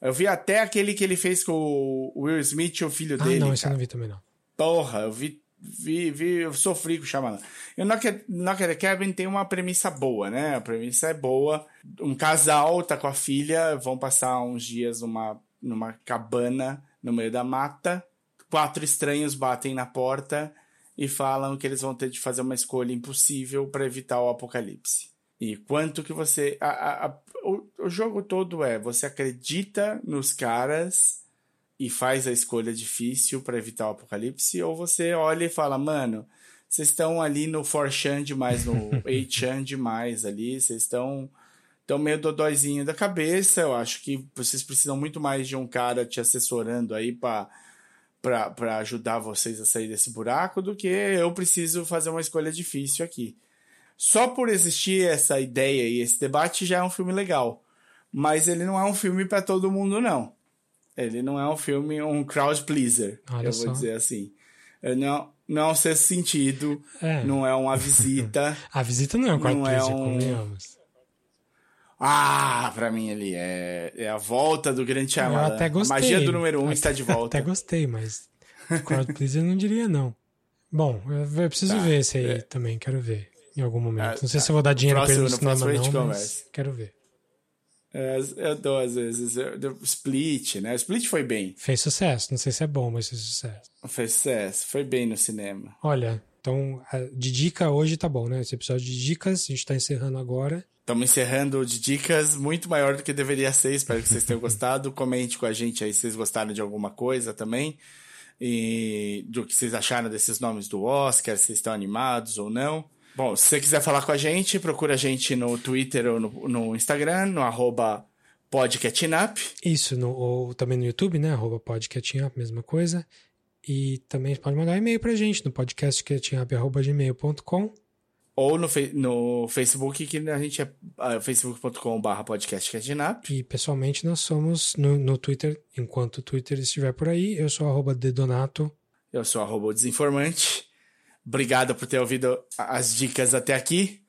Eu vi até aquele que ele fez com o Will Smith e o filho Ah, dele. não, esse eu cara. não vi também não. Porra, eu vi, vi, vi eu sofri com o Shyamalan. E o Knock at, the Cabin tem uma premissa boa, né? A premissa é boa. Um casal tá com a filha, vão passar uns dias numa, numa cabana no meio da mata. Quatro estranhos batem na porta e falam que eles vão ter de fazer uma escolha impossível para evitar o apocalipse. E quanto que você. a- a- o, o jogo todo é: você acredita nos caras e faz a escolha difícil para evitar o apocalipse, ou você olha e fala, mano, vocês estão ali no 4chan demais, no (laughs) 8chan demais ali, vocês estão estão meio dodóizinho da cabeça, eu acho que vocês precisam muito mais de um cara te assessorando aí para para ajudar vocês a sair desse buraco do que eu preciso fazer uma escolha difícil aqui. Só por existir essa ideia e esse debate já é um filme legal. Mas ele não é um filme para todo mundo, não. Ele não é um filme, um crowd pleaser, Olha eu só. vou dizer assim. Ele Não, não é um sexto sentido, É. não é uma visita. (laughs) A visita não é um quarto Não é pleaser, um- convenhamos. ah, pra mim ele é, é a volta do grande Eu Shyamalan. até gostei. A magia do número um Até- está de volta. Até gostei, mas crowd pleaser eu não diria não. Bom, eu, eu preciso Tá, ver esse aí é. também, quero ver em algum momento. Ah, não sei tá. se eu vou dar dinheiro pra ele no cinema não, mas conversa. quero ver. É, eu dou às vezes. eu- Split, né? Split foi bem. Fez sucesso, não sei se é bom, mas fez sucesso. Fez sucesso. Foi bem no cinema. Olha, então, de dica hoje tá bom, né? Esse episódio de dicas, a gente tá encerrando agora. Estamos encerrando de dicas muito maior do que deveria ser. Espero que vocês tenham (laughs) gostado. Comente com a gente aí se vocês gostaram de alguma coisa também. E do que vocês acharam desses nomes do Oscar, se estão animados ou não. Bom, se você quiser falar com a gente, procura a gente no Twitter ou no, no Instagram, no arroba podcatchingup. Isso, no, ou também no YouTube, né? Arroba podcastingup, mesma coisa. E também pode mandar um e-mail pra gente no podcastcatchingup.gmail.com. Ou no, no Facebook, que a gente é uh, facebook.com.br podcastcatchingup. E pessoalmente nós somos no, no Twitter, enquanto o Twitter estiver por aí, eu sou arroba dedonato. Eu sou arroba desinformante. Obrigado por ter ouvido as dicas até aqui.